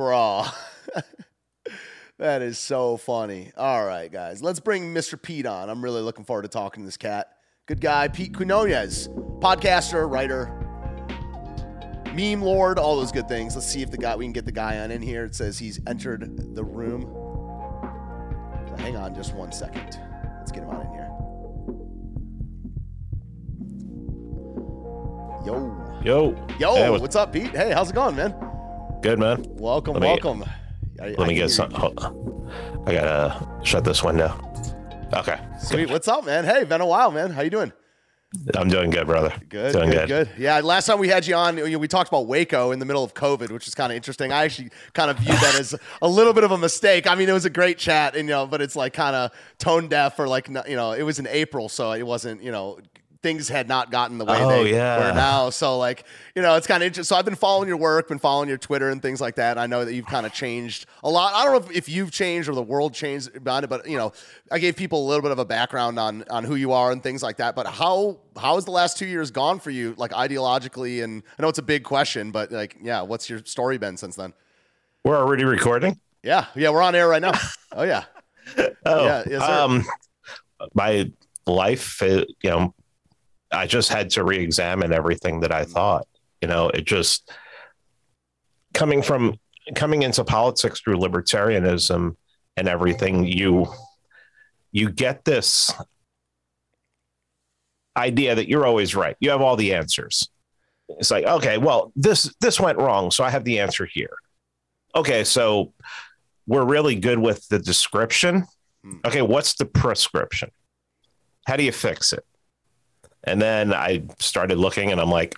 bro. that is so funny. All right, guys, let's bring Mr. Pete on. I'm really looking forward to talking to this cat. Good guy, Pete Quinones, podcaster, writer, meme lord, all those good things. Let's see if the guy we can get the guy on in here. It says he's entered the room. So hang on just one second. Let's get him on in here. Yo. Yo. Yo, Hey, what's up, Pete? Hey, how's it going, man? Good, man. Welcome, Let me- welcome. I- I Let can me get some. I gotta shut this window. Okay. Sweet. What's up, man? Hey, been a while, man. How you doing? I'm doing good, brother. Good, Doing good, good. Yeah, last time we had you on, you know, we talked about Waco in the middle of COVID, which is kind of interesting. I actually kind of viewed that as a little bit of a mistake. I mean, it was a great chat, and you know, but it's like kind of tone deaf or like you know, it was in April, so it wasn't you know. Things had not gotten the way Oh, they yeah. were now. So, like, you know, it's kind of interesting. So, I've been following your work, been following your Twitter and things like that. I know that you've kind of changed a lot. I don't know if, if you've changed or the world changed about it, but you know, I gave people a little bit of a background on on who you are and things like that. But how how has the last two years gone for you, like ideologically? And I know it's a big question, but like, yeah, what's your story been since then? We're already recording. Yeah, yeah, we're on air right now. Oh yeah, Oh, Yeah, yes, sir. um, my life, uh, you know, I just had to re-examine everything that I thought. You know, it just coming from coming into politics through libertarianism and everything. You you get this idea that you're always right. You have all the answers. It's like, okay, well, this this went wrong, so I have the answer here. Okay, so we're really good with the description. Hmm. Okay, what's the prescription? How do you fix it? And then I started looking and I'm like,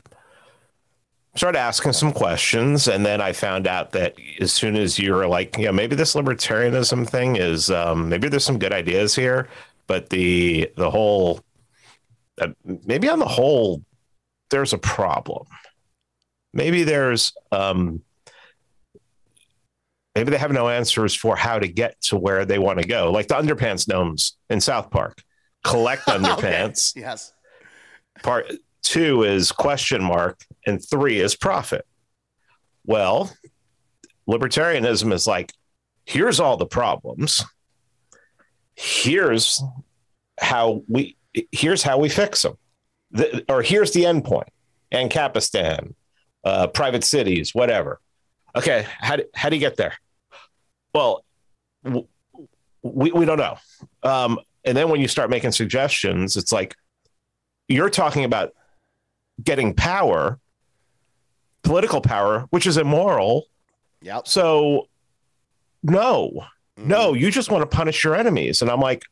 started asking some questions. And then I found out that as soon as you're like, yeah, maybe this libertarianism thing is, um, maybe there's some good ideas here, but the, the whole, uh, maybe on the whole, there's a problem. Maybe there's, um, maybe they have no answers for how to get to where they want to go, like the underpants gnomes in South Park. Collect underpants. yes, Part two is question mark, and three is profit. Well, libertarianism is like, here's all the problems. Here's how we here's how we fix them, the, or here's the end point. Ancapistan, uh, private cities, whatever. Okay, how do, how do you get there? Well, w- we we don't know. Um, and then when you start making suggestions, it's like you're talking about getting power, political power, which is immoral. yep. So, no, Mhm. no, you just want to punish your enemies. And I'm like,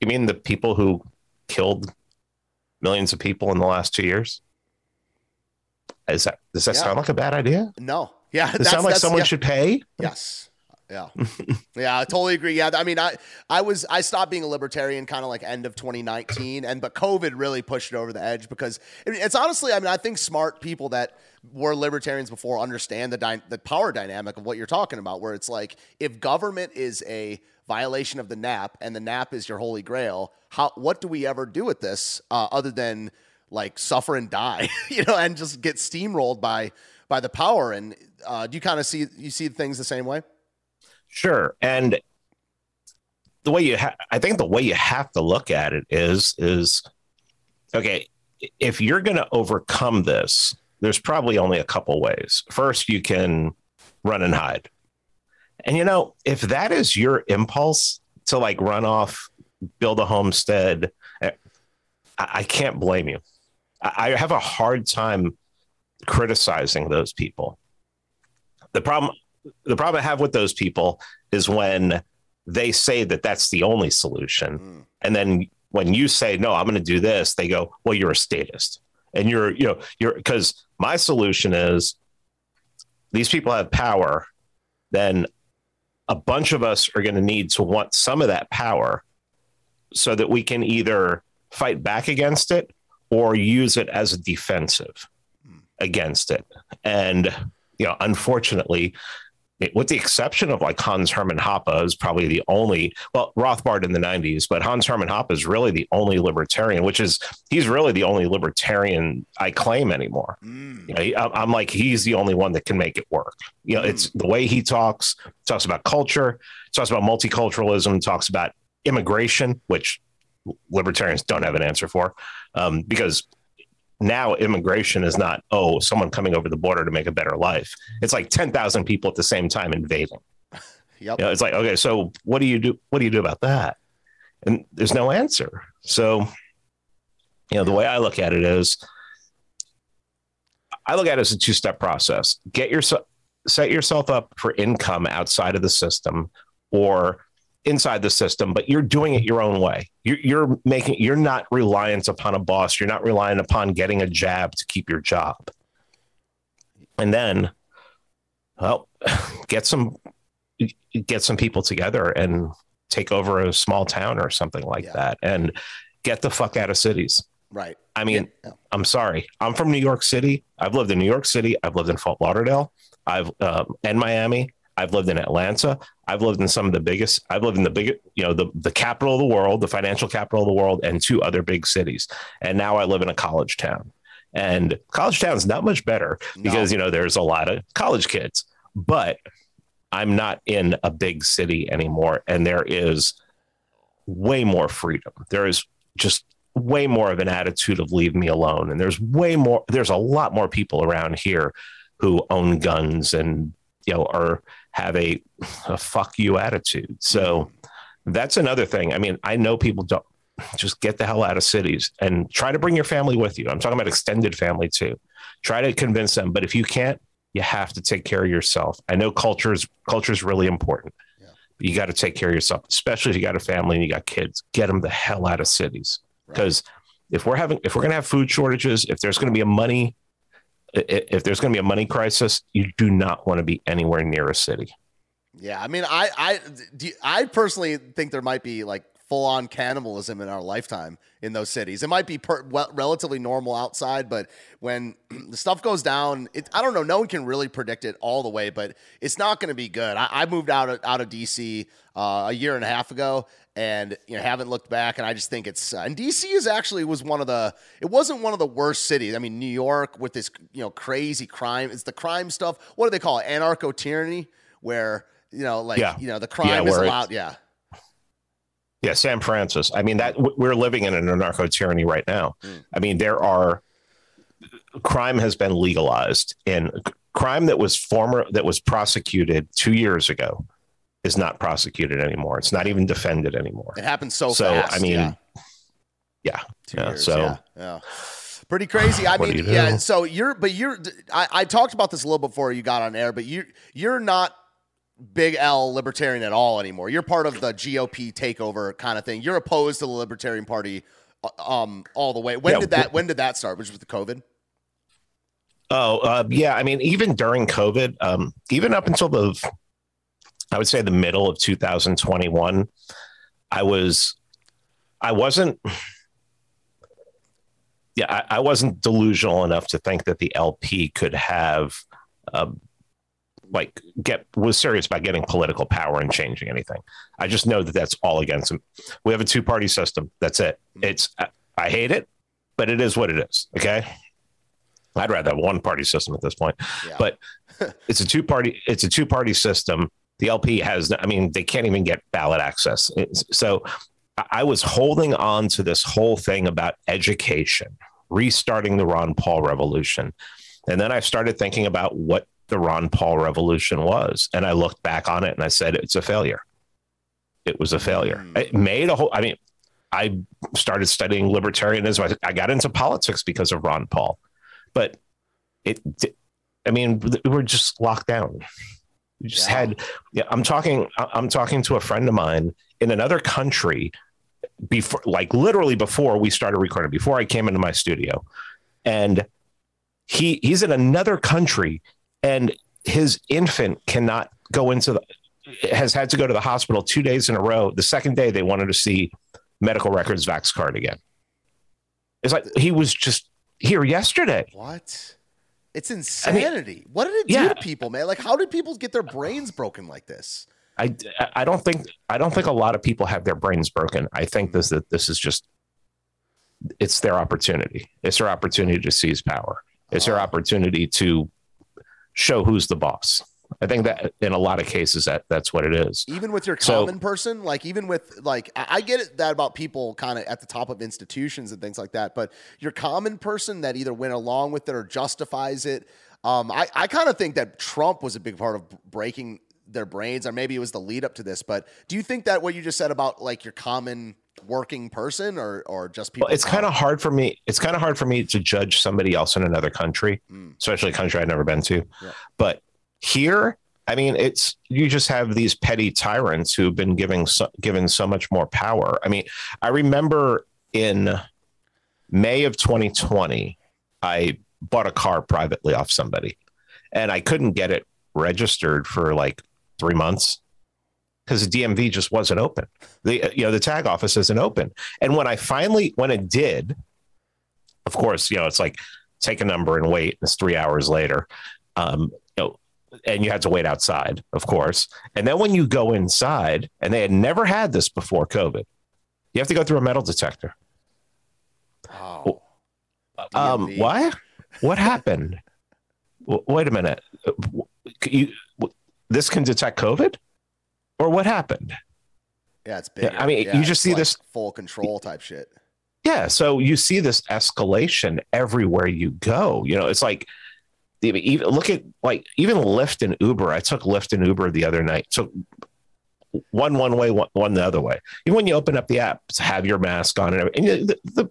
you mean the people who killed millions of people in the last two years? Is that does that Yeah. sound like a bad idea? no, yeah. Does it sound like someone yeah. should pay? Yes. Yeah. yeah, I totally agree. Yeah, I mean, I I was I stopped being a libertarian kind of like end of 2019, and but COVID really pushed it over the edge because it's honestly, I mean, I think smart people that were libertarians before understand the dy- the power dynamic of what you're talking about, where it's like if government is a violation of the NAP and the NAP is your holy grail, how what do we ever do with this uh, other than like suffer and die, you know, and just get steamrolled by by the power? And uh, do you kind of see you see things the same way? Sure. And the way you ha- I think the way you have to look at it is is okay, if you're going to overcome this, there's probably only a couple ways. First, you can run and hide. And you know, if that is your impulse to like run off, build a homestead, eh, I, can't blame you. I have a hard time criticizing those people. The problem the problem I have with those people is when they say that that's the only solution. Mm. And then when you say, no, I'm going to do this, they go, well, you're a statist. And you're, you know, you're because my solution is these people have power, then a bunch of us are going to need to want some of that power so that we can either fight back against it or use it as a defensive against it. And, you know, unfortunately, with the exception of like Hans Hermann Hoppe, is probably the only, well, Rothbard in the 90s, but Hans Hermann Hoppe is really the only libertarian, which is, he's really the only libertarian I claim anymore. Mm. You know, I'm like, he's the only one that can make it work. You know, mm. it's the way he talks, talks about culture, talks about multiculturalism, talks about immigration, which libertarians don't have an answer for um, because now immigration is not oh someone coming over the border to make a better life. It's like 10,000 people at the same time invading. Yep. You know, it's like okay so what do you do what do you do about that? And there's no answer. So you know the way i look at it is i look at it as a two-step process. Get yourself set yourself up for income outside of the system or inside the system, but you're doing it your own way. You're, you're, making, you're not reliant upon a boss. You're not relying upon getting a jab to keep your job. And then, well, get some, get some people together and take over a small town or something like yeah. that and get the fuck out of cities. Right. I mean, yeah. I'm sorry. I'm from New York City. I've lived in New York City. I've lived in Fort Lauderdale. I've um, and Miami. I've lived in Atlanta. I've lived in some of the biggest. I've lived in the biggest, you know, the the capital of the world, the financial capital of the world, and two other big cities. And now I live in a college town. And college town is not much better because no. you know there's a lot of college kids. But I'm not in a big city anymore, and there is way more freedom. There is just way more of an attitude of leave me alone, and there's way more. There's a lot more people around here who own guns and you know are have a, a fuck you attitude. So that's another thing. I mean, I know people don't just get the hell out of cities and try to bring your family with you. I'm talking about extended family too. Try to convince them, but if you can't, you have to take care of yourself. I know culture is culture is really important. Yeah. You got to take care of yourself, especially if you got a family and you got kids. Get them the hell out of cities because right. if we're having if we're going to have food shortages, if there's going to be a money if there's going to be a money crisis, you do not want to be anywhere near a city. Yeah, I mean, I I I personally think there might be like full on cannibalism in our lifetime in those cities. It might be per, well, relatively normal outside, but when the stuff goes down, it, I don't know. No one can really predict it all the way, but it's not going to be good. I, I, moved out of, out of DC uh, a year and a half ago, and you know haven't looked back and i just think it's uh, and dc is actually was one of the it wasn't one of the worst cities. I mean new york with this you know crazy crime it's the crime stuff. What do they call it? Anarcho tyranny where you know like yeah. you know the crime yeah, is allowed yeah. Yeah san francisco i mean that we're living in an anarcho tyranny right now. Mm. i mean there are crime has been legalized and crime that was former that was prosecuted two years ago is not prosecuted anymore. It's not even defended anymore. It happens so, so fast. So I mean, yeah, yeah. yeah years, so yeah, yeah. Pretty crazy. I mean, yeah. So you're, but you're. I, I talked about this a little before you got on air, but you you're not big L libertarian at all anymore. You're part of the GOP takeover kind of thing. You're opposed to the Libertarian Party, uh, um, all the way. When yeah, did that? When did that start? Which was the COVID. Oh, uh, yeah. I mean, even during COVID, um, even up until the I would say the middle of 2021, I was, I wasn't, yeah, I, I wasn't delusional enough to think that the LP could have, uh, like, get was serious about getting political power and changing anything. I just know that that's all against him. We have a two party system. That's it. It's I, I hate it, but it is what it is. Okay. I'd rather have one party system at this point, yeah. but it's a two party. It's a two party system the LP has, I mean, they can't even get ballot access. So I was holding on to this whole thing about education, restarting the Ron Paul revolution. And then I started thinking about what the Ron Paul revolution was. And I looked back on it and I said, it's a failure. It was a failure. Mm. It made a whole, I mean, I started studying libertarianism. I, I got into politics because of Ron Paul, but it, I mean, we're just locked down. You just yeah. had, yeah, I'm talking, I'm talking to a friend of mine in another country before, like literally before we started recording, before I came into my studio. And he, he's in another country and his infant cannot go into the, has had to go to the hospital two days in a row. The second day they wanted to see medical records vax card again. It's like he was just here yesterday. What? It's insanity. I mean, what did it do yeah. to people, man? Like, how did people get their brains broken like this? I, I don't think I don't think a lot of people have their brains broken. I think this that this is just it's their opportunity. It's their opportunity to seize power. It's their uh-huh. opportunity to show who's the boss. I think that in a lot of cases that that's what it is. Even with your common so, person, like even with like I get it that about people kind of at the top of institutions and things like that, but your common person that either went along with it or justifies it. Um, I, I kind of think that Trump was a big part of breaking their brains, or maybe it was the lead up to this. But do you think that what you just said about like your common working person or or just people? Well, it's kind of hard for me. It's kind of hard for me to judge somebody else in another country, mm. especially a country I've never been to. Yeah. But here, I mean, it's you just have these petty tyrants who've been giving so, given so much more power. I mean, I remember in May of 2020, I bought a car privately off somebody, and I couldn't get it registered for like three months because the DMV just wasn't open. The you know the tag office isn't open. And when I finally when it did, of course, you know it's like take a number and wait. It's three hours later. Um, you know, and you had to wait outside, of course. And then when you go inside, and they had never had this before COVID, you have to go through a metal detector. Oh, um, why? What happened? wait a minute. You, this can detect COVID, or what happened? Yeah, it's big. I mean, yeah, you just see like this full control type shit. Yeah, so you see this escalation everywhere you go. You know, it's like even look at like even Lyft and Uber. I took Lyft and Uber the other night. So one one way, one, one the other way. Even when you open up the app, have your mask on and, and the, the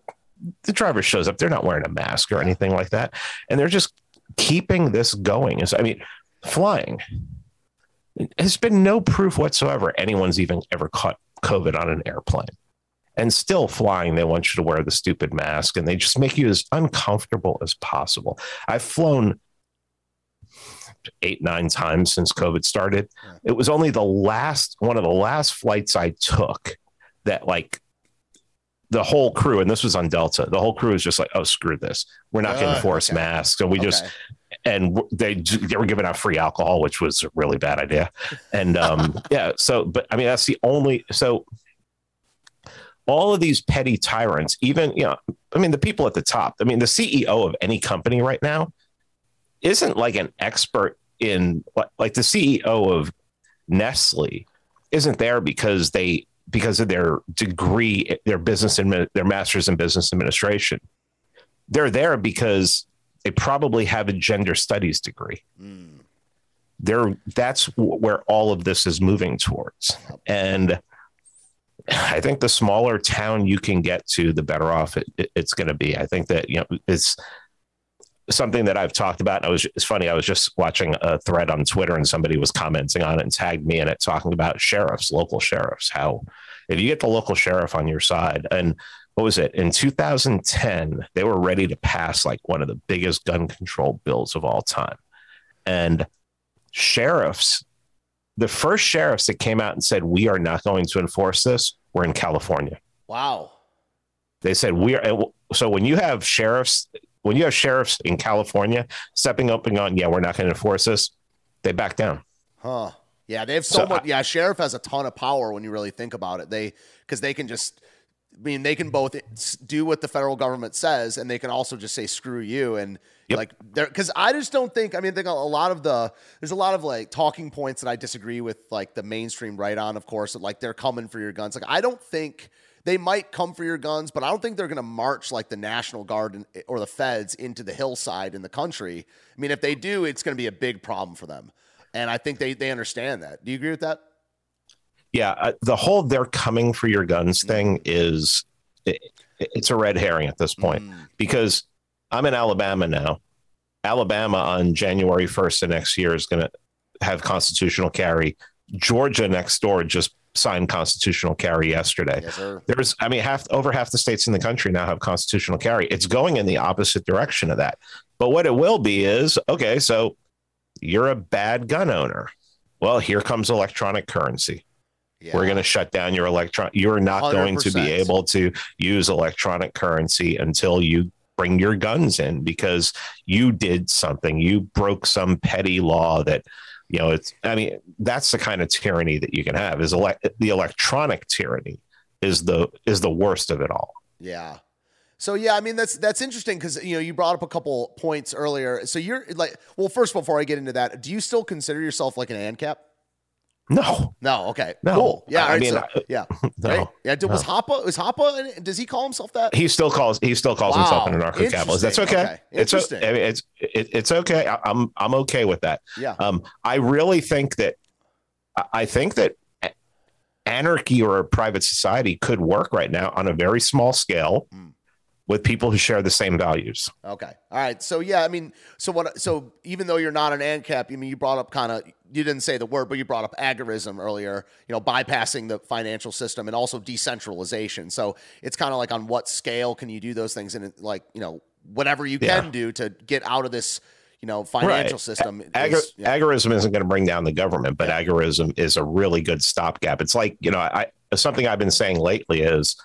the driver shows up. They're not wearing a mask or anything like that, and they're just keeping this going. I mean, flying. There's been no proof whatsoever anyone's even ever caught COVID on an airplane. And still flying, they want you to wear the stupid mask and they just make you as uncomfortable as possible. I've flown eight, nine times since COVID started. Yeah. It was only the last one of the last flights I took that like the whole crew, and this was on Delta, the whole crew was just like, oh, screw this. We're not uh, going to force okay. masks. And we okay. just, and they, they were giving out free alcohol, which was a really bad idea. And um, yeah, so, but I mean, that's the only, so all of these petty tyrants, even, you know, I mean, the people at the top, I mean, the CEO of any company right now isn't like an expert in like the CEO of Nestle isn't there because they because of their degree, their business and their master's in business administration. They're there because they probably have a gender studies degree. Mm. They're that's where all of this is moving towards, and I think the smaller town you can get to, the better off it, it, it's going to be. I think that you know it's something that I've talked about. And I was it's funny. I was just watching a thread on Twitter, and somebody was commenting on it and tagged me in it, talking about sheriffs, local sheriffs. How if you get the local sheriff on your side, and what was it in 2010, they were ready to pass like one of the biggest gun control bills of all time, and sheriffs. The first sheriffs that came out and said we are not going to enforce this were in California. Wow. They said we are. So when you have sheriffs when you have sheriffs in California stepping up and going, yeah, we're not going to enforce this, they back down. Huh. Yeah, they have so, so much. I, yeah, sheriff has a ton of power when you really think about it. They because they can just. I mean, they can both do what the federal government says, and they can also just say "screw you" and yep. like there. Because I just don't think. I mean, I think a lot of the there's a lot of like talking points that I disagree with, like the mainstream right on, of course, like they're coming for your guns. Like I don't think they might come for your guns, but I don't think they're going to march like the National Guard or the feds into the hillside in the country. I mean, if they do, it's going to be a big problem for them. And I think they, they understand that. Do you agree with that? Yeah. Uh, the whole they're coming for your guns mm. thing is it, it's a red herring at this point mm. because I'm in Alabama now. Alabama on January 1st of next year is going to have constitutional carry. Georgia next door just signed constitutional carry yesterday. Yes, There's, I mean, half over half the states in the country now have constitutional carry. It's going in the opposite direction of that. But what it will be is okay, so you're a bad gun owner. Well, here comes electronic currency. Yeah. We're going to shut down your electron. You're not 100%. going to be able to use electronic currency until you bring your guns in because you did something. You broke some petty law that, you know, it's, I mean, that's the kind of tyranny that you can have is ele- the electronic tyranny is the, is the worst of it all. Yeah. So yeah, I mean that's that's interesting because you know you brought up a couple points earlier. So you're like, well, first before I get into that, do you still consider yourself like an ANCAP? No, No. Okay. No. Cool. Yeah. I right, mean, so- I- yeah. no, Right? Yeah. Did, Was no. Hoppe? Was Hoppe? Does he call himself that? he still calls he still calls himself an Wow. anarcho capitalist. That's okay. Interesting. Okay. It's I mean, it's it, it's okay. I, I'm I'm okay with that. Yeah. Um, I really think that I- I think that anarchy or a private society could work right now on a very small scale Mm. With people who share the same values. Okay. All right. So yeah, I mean, so what? So even though you're not an ANCAP, I mean, you brought up kind of you didn't say the word, but you brought up agorism earlier. You know, bypassing the financial system and also decentralization. So it's kind of like on what scale can you do those things, and like you know whatever you can Yeah. do to get out of this you know financial Right. system. Agor- is- yeah. Agorism isn't going to bring down the government, but Yeah. agorism is a really good stopgap. It's like, you know, I something I've been saying lately is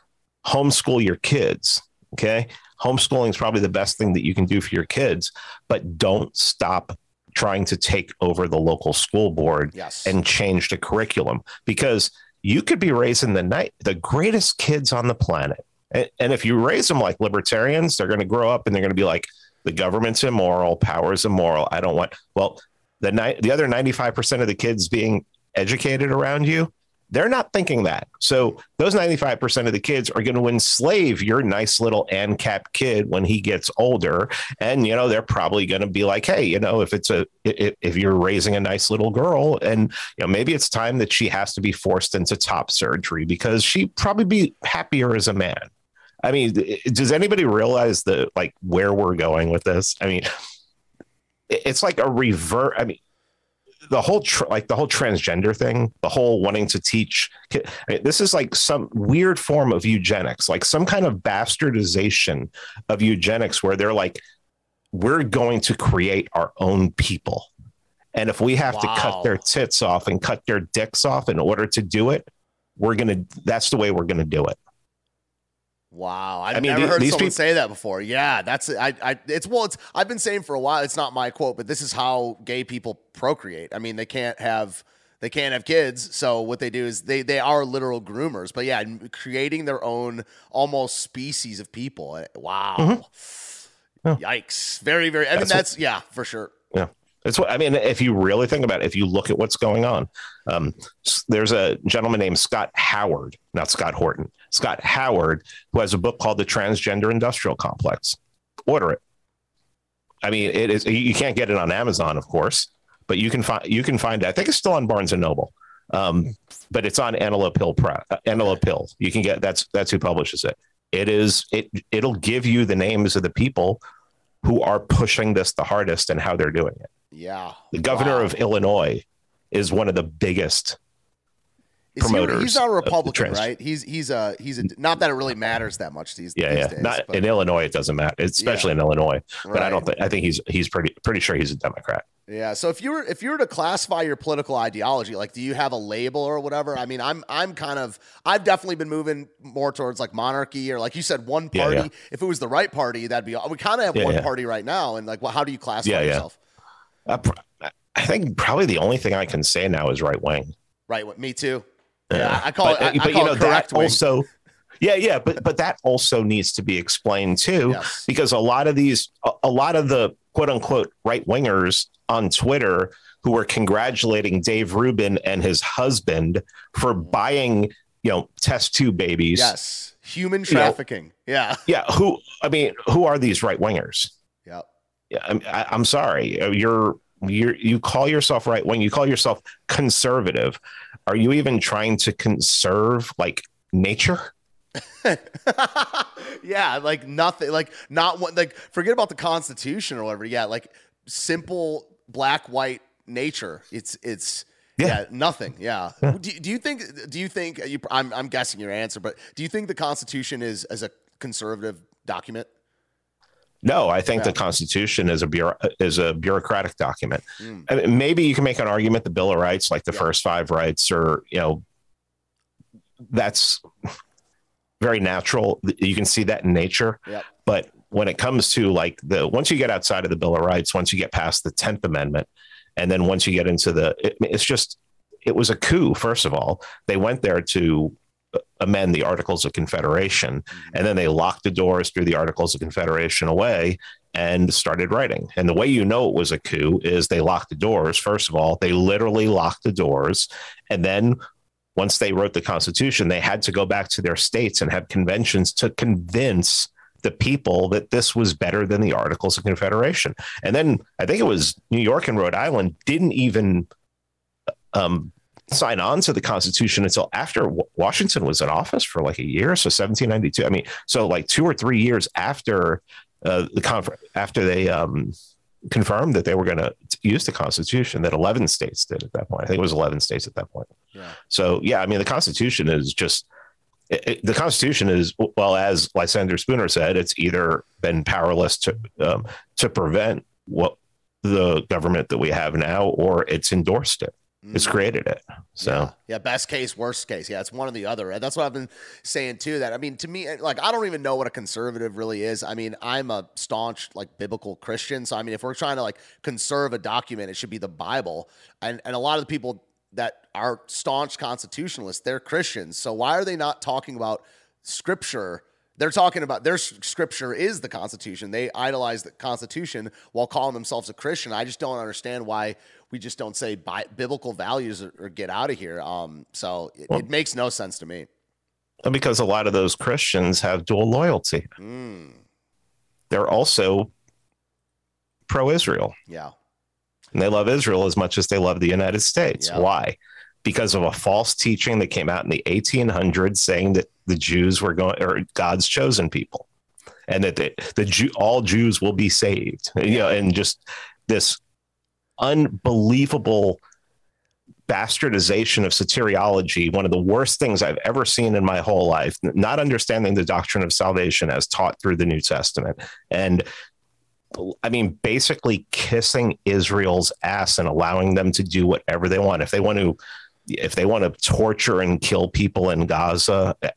homeschool your kids. Okay. Homeschooling is probably the best thing that you can do for your kids, but don't stop trying to take over the local school board yes. and change the curriculum because you could be raising the night the greatest kids on the planet. And, and if you raise them like libertarians, they're going to grow up and they're going to be like, the government's immoral, power is immoral. I don't want. Well, the ni- the other ninety five percent of the kids being educated around you, they're not thinking that. So those ninety five percent of the kids are going to enslave your nice little ANCAP kid when he gets older, and you know they're probably going to be like, hey, you know, if it's a if, if you're raising a nice little girl, and you know maybe it's time that she has to be forced into top surgery because she'd probably be happier as a man. I mean, does anybody realize the like where we're going with this? I mean, it's like a revert. I mean, the whole tr- like the whole transgender thing, the whole wanting to teach. I mean, this is like some weird form of eugenics, like some kind of bastardization of eugenics, where they're like, we're going to create our own people, and if we have to cut their tits off and cut their dicks off in order to do it, we're gonna. That's the way we're gonna do it. Wow, I've I mean, never heard someone peop- say that before. Yeah, that's I, I. It's well, it's I've been saying for a while. It's not my quote, but this is how gay people procreate. I mean, they can't have they can't have kids, so what they do is they they are literal groomers. But yeah, creating their own almost species of people. Wow, yikes! Very very. I mean, Mm-hmm. That's what- that's yeah, for sure. It's what I mean. If you really think about it, if you look at what's going on, um, there's a gentleman named Scott Howard, not Scott Horton, Scott Howard, who has a book called The Transgender Industrial Complex. Order it. I mean, it is. You can't get it on Amazon, of course, but you can find you can find it. I think it's still on Barnes and Noble, um, but it's on Antelope Hill. Pre- uh, Antelope Hill. You can get that's that's who publishes it. It is it. It'll give you the names of the people who are pushing this the hardest and how they're doing it. Yeah, The governor Wow. of Illinois is one of the biggest. Is he- promoters he's not a Republican, right? He's he's a he's a not that it really matters that much these, Yeah, these yeah. days. Not but- in Illinois, it doesn't matter, especially in Illinois. But I don't think I think he's he's pretty pretty sure he's a Democrat. Yeah. So if you were if you were to classify your political ideology, like do you have a label or whatever? I mean, I'm I'm kind of I've definitely been moving more towards like monarchy or like you said, one party. yeah. If it was the right party, that'd be we kind of have Yeah, one yeah. party right now. And like, well, how do you classify Yeah, yeah. yourself? Uh, I think probably the only thing I can say now is right wing. Right. Me too. Yeah, I call but, it. I, I but call you know that wing. also. Yeah, yeah, but but that also needs to be explained too. Yes. because a lot of these a, a lot of the quote unquote right wingers on Twitter who were congratulating Dave Rubin and his husband for buying, you know, test tube babies. Yes. Human You know- trafficking. yeah. Yeah, who I mean, who are these right wingers? Yep. Yeah, I'm, I, I'm sorry. Uh, You're you you call yourself right wing. You call yourself conservative. Are you even trying to conserve like nature? yeah, like nothing, like not one, like forget about the Constitution or whatever. Yeah, like simple black white nature. It's it's yeah, Yeah. nothing. Yeah. Do, do you think? Do you think? You, I'm I'm guessing your answer, but do you think the Constitution is as a conservative document? No, I think Yeah. the Constitution is a bureau, is a bureaucratic document. Mm. I mean, maybe you can make an argument the Bill of Rights, like the Yeah. first five rights, or you know, that's very natural. You can see that in nature. Yep. But when it comes to like the once you get outside of the Bill of Rights, once you get past the Tenth Amendment, and then once you get into the, it, it's just it was a coup. First of all, they went there to amend the Articles of Confederation, and then they locked the doors threw the Articles of Confederation away and started writing. And the way you know it was a coup is they locked the doors. First of all, they literally locked the doors, and then once they wrote the Constitution, they had to go back to their states and have conventions to convince the people that this was better than the Articles of Confederation. And then I think it was New York and Rhode Island didn't even um, sign on to the Constitution until after Washington was in office for like a year, so 1792. I mean, so like two or three years after uh, the conference, after they um, confirmed that they were going to use the Constitution, that 11 states did at that point. I think it was 11 states at that point. Yeah. So yeah, I mean, the Constitution is just. It, it, the Constitution is well, as Lysander Spooner said, it's either been powerless to um, to prevent what the government that we have now, or it's endorsed it has mm-hmm. created it. So yeah. yeah. best case, worst case. Yeah, it's one or the other. And that's what I've been saying too. That I mean, to me, like I don't even know what a conservative really is. I mean, I'm a staunch like biblical Christian. So I mean, if we're trying to like conserve a document, it should be the Bible. And and a lot of the people that are staunch constitutionalists, they're Christians. So why are they not talking about scripture? They're talking about their scripture is the Constitution. They idolize the Constitution while calling themselves a Christian. I just don't understand why we just don't say biblical values or, or, get out of here. Um, so it, well, it, makes no sense to me. Because a lot of those Christians have dual loyalty. Mm. They're also pro Israel. Yeah. And they love Israel as much as they love the United States. Yeah. Why? Because of a false teaching that came out in the 1800s saying that the Jews were going or God's chosen people and that the, the Jew, all Jews will be saved. You know, and just this unbelievable bastardization of soteriology, one of the worst things I've ever seen in my whole life, not understanding the doctrine of salvation as taught through the New Testament. And I mean, basically kissing Israel's ass and allowing them to do whatever they want. If they want to, if they want to torture and kill people in Gaza, eh,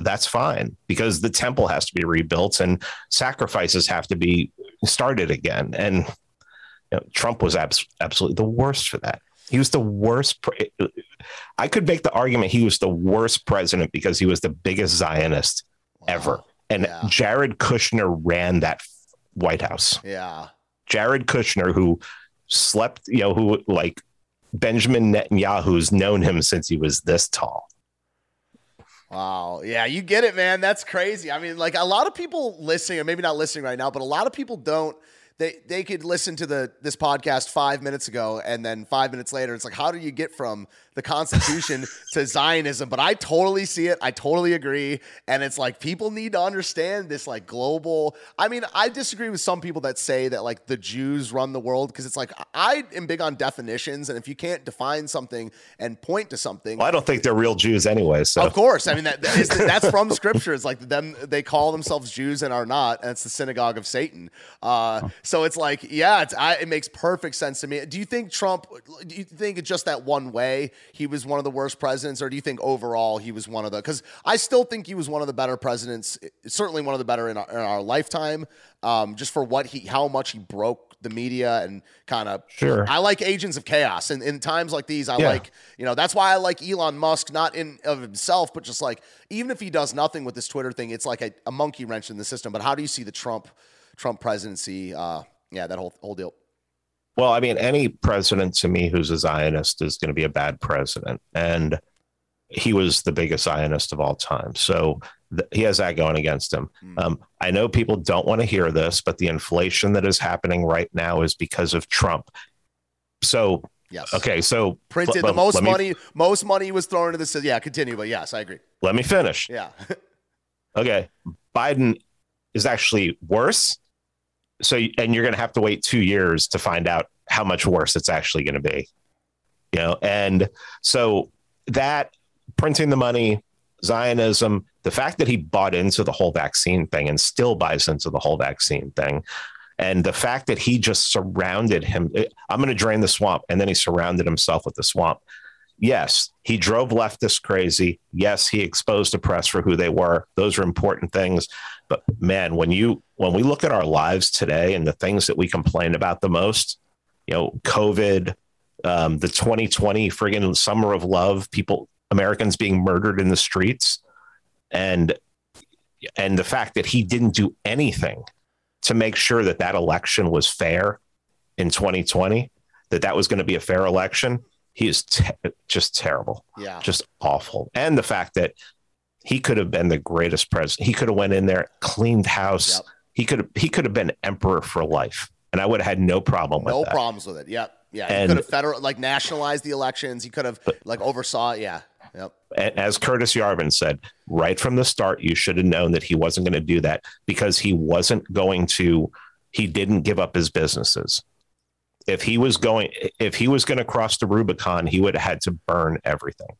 that's fine because the temple has to be rebuilt and sacrifices have to be started again. And you know, Trump was abs- absolutely the worst for that. He was the worst. Pre- I could make the argument he was the worst president because he was the biggest Zionist wow. ever. And yeah. Jared Kushner ran that White House. Yeah. Jared Kushner, who slept, you know, who like Benjamin Netanyahu's known him since he was this tall. Wow. Yeah, you get it, man. That's crazy. I mean, like a lot of people listening, or maybe not listening right now, but a lot of people don't they they could listen to the this podcast five minutes ago and then five minutes later it's like how do you get from the Constitution to Zionism. But I totally see it. I totally agree. And it's like people need to understand this like global. I mean, I disagree with some people that say that like the Jews run the world because it's like I am big on definitions. And if you can't define something and point to something, well, I don't think they're real Jews anyway. So of course, I mean that, that is, that's from scripture. It's like them they call themselves Jews and are not, and it's the synagogue of Satan. Uh, so it's like yeah, it's, I, it makes perfect sense to me. Do you think Trump? Do you think it's just that one way? he was one of the worst presidents, or do you think overall he was one of the? Because I still think he was one of the better presidents, certainly one of the better in our, in our lifetime. Um, just for what he, how much he broke the media and kind of. Sure. I like agents of chaos, and in times like these, I yeah. like you know that's why I like Elon Musk, not in of himself, but just like even if he does nothing with this Twitter thing, it's like a, a monkey wrench in the system. But how do you see the Trump Trump presidency? Uh, yeah, that whole whole deal. Well, I mean, any president to me who's a Zionist is going to be a bad president. And he was the biggest Zionist of all time. So th- he has that going against him. Mm. Um, I know people don't want to hear this, but the inflation that is happening right now is because of Trump. So, yes. Okay. So printed l- the most money, most money was thrown into this. Yeah, continue. But yes, I agree. Let me finish. Yeah. okay. Biden is actually worse so and you're going to have to wait two years to find out how much worse it's actually going to be you know? And so that printing the money zionism the fact that he bought into the whole vaccine thing and still buys into the whole vaccine thing and the fact that he just surrounded him eh, i'm going to drain the swamp and then he surrounded himself with the swamp. Yes he drove leftists crazy. Yes he exposed the press for who they were. Those are important things. But man when you when we look at our lives today and the things that we complain about the most, you know, COVID, um, the 2020 friggin' summer of love, people, Americans being murdered in the streets, and and the fact that he didn't do anything to make sure that that election was fair in 2020, that that was going to be a fair election. He is te- just terrible, Yeah. just awful, and the fact that he could have been the greatest president. He could have went in there, cleaned house. Yep. He could have he could have been emperor for life, and I would have had no problem with it. No that. problems with it. Yep. Yeah. He could have federal like nationalized the elections. He could have like oversaw it. Yeah. Yep. As Curtis Yarvin said, right from the start, you should have known that he wasn't going to do that because he wasn't going to. He didn't give up his businesses. If he was going, if he was going to cross the Rubicon, he would have had to burn everything,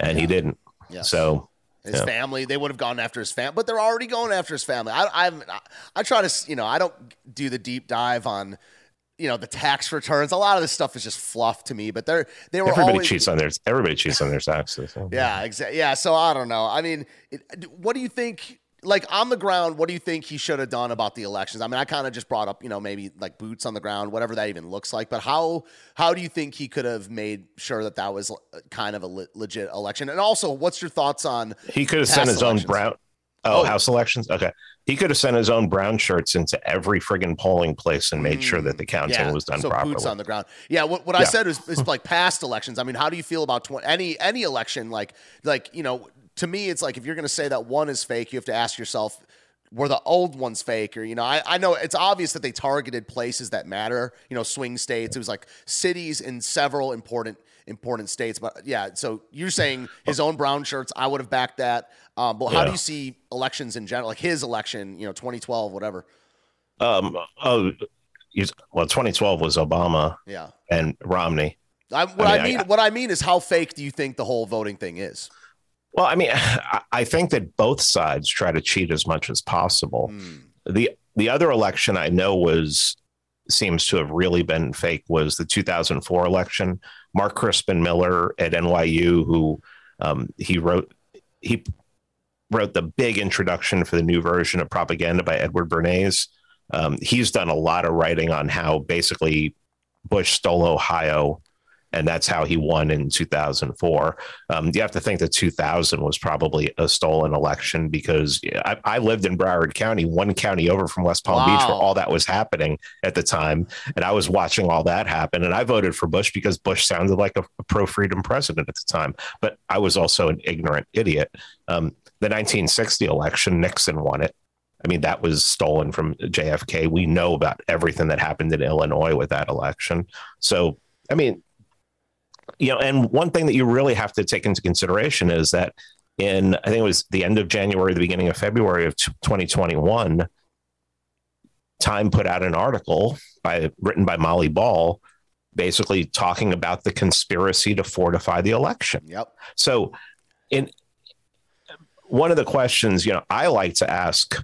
and he didn't. Yes. So his yeah. family, they would have gone after his family, but they're already going after his family. I, I, I, I try to, you know, I don't do the deep dive on, you know, the tax returns. A lot of this stuff is just fluff to me, but they're, they were everybody always, cheats on their everybody cheats on their taxes. So. Yeah, exactly. Yeah, so I don't know. I mean, it, what do you think? Like on the ground, what do you think he should have done about the elections? I mean, I kind of just brought up, you know, maybe like boots on the ground, whatever that even looks like. But how how do you think he could have made sure that that was uh, kind of a le- legit election? And also, what's your thoughts on? He could have sent his elections. own brown. Oh, Oh. house elections. Okay, he could have sent his own brown shirts into every friggin' polling place and made sure that the counting Mm, Yeah, was done so properly. boots on the ground. Yeah, what, what I said is, is like past elections. I mean, how do you feel about tw- any any election? Like like you know, to me, it's like if you're going to say that one is fake, you have to ask yourself, were the old ones fake? Or you know, I, I know it's obvious that they targeted places that matter. You know, swing states. It was like cities in several important important states. But yeah, so you're saying his own brown shirts. I would have backed that. Um, but how do you see elections in general? Like his election, you know, 2012, whatever. Um. Oh, well, 2012 was Obama Yeah. and Romney. I, what I I mean, mean, I- what I mean is, how fake do you think the whole voting thing is? Well, I mean, I- think that both sides try to cheat as much as possible. Hmm. the The other election I know was seems to have really been fake was the 2004 election. Mark Crispin Miller at NYU, who um, he wrote he wrote the big introduction for the new version of propaganda by Edward Bernays. Um, he's done a lot of writing on how basically Bush stole Ohio, and that's how he won in 2004. Um, you have to think that 2000 was probably a stolen election because I, I lived in Broward County, one county over from West Palm Beach, where all that was happening at the time, and I was watching all that happen. And I voted for Bush because Bush sounded like a, a pro-freedom president at the time, but I was also an ignorant idiot. Um, the 1960 election, Nixon won it. I mean, that was stolen from JFK. We know about everything that happened in Illinois with that election. So, I mean, you know, and one thing that you really have to take into consideration is that in, I think it was the end of January, the beginning of February of 2021, Time put out an article by written by Molly Ball, basically talking about the conspiracy to fortify the election. Yep. So, in one of the questions, you know, I like to ask,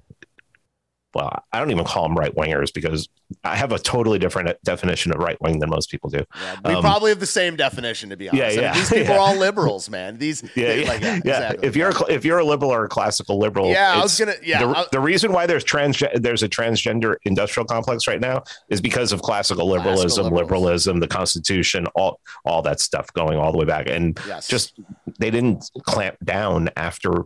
well, I don't even call them right wingers because I have a totally different definition of right wing than most people do. Yeah, we Um, probably have the same definition, to be honest. Yeah, I mean, yeah, these people yeah. are all liberals, man. These, Yeah, they- yeah, like, yeah, yeah. exactly. If you're a, if you're a liberal or a classical liberal, yeah, I was gonna, yeah, the, the reason why there's trans there's a transgender industrial complex right now is because of classical liberalism, liberals. liberalism, the Constitution, all all that stuff going all the way back, and yes, just they didn't clamp down after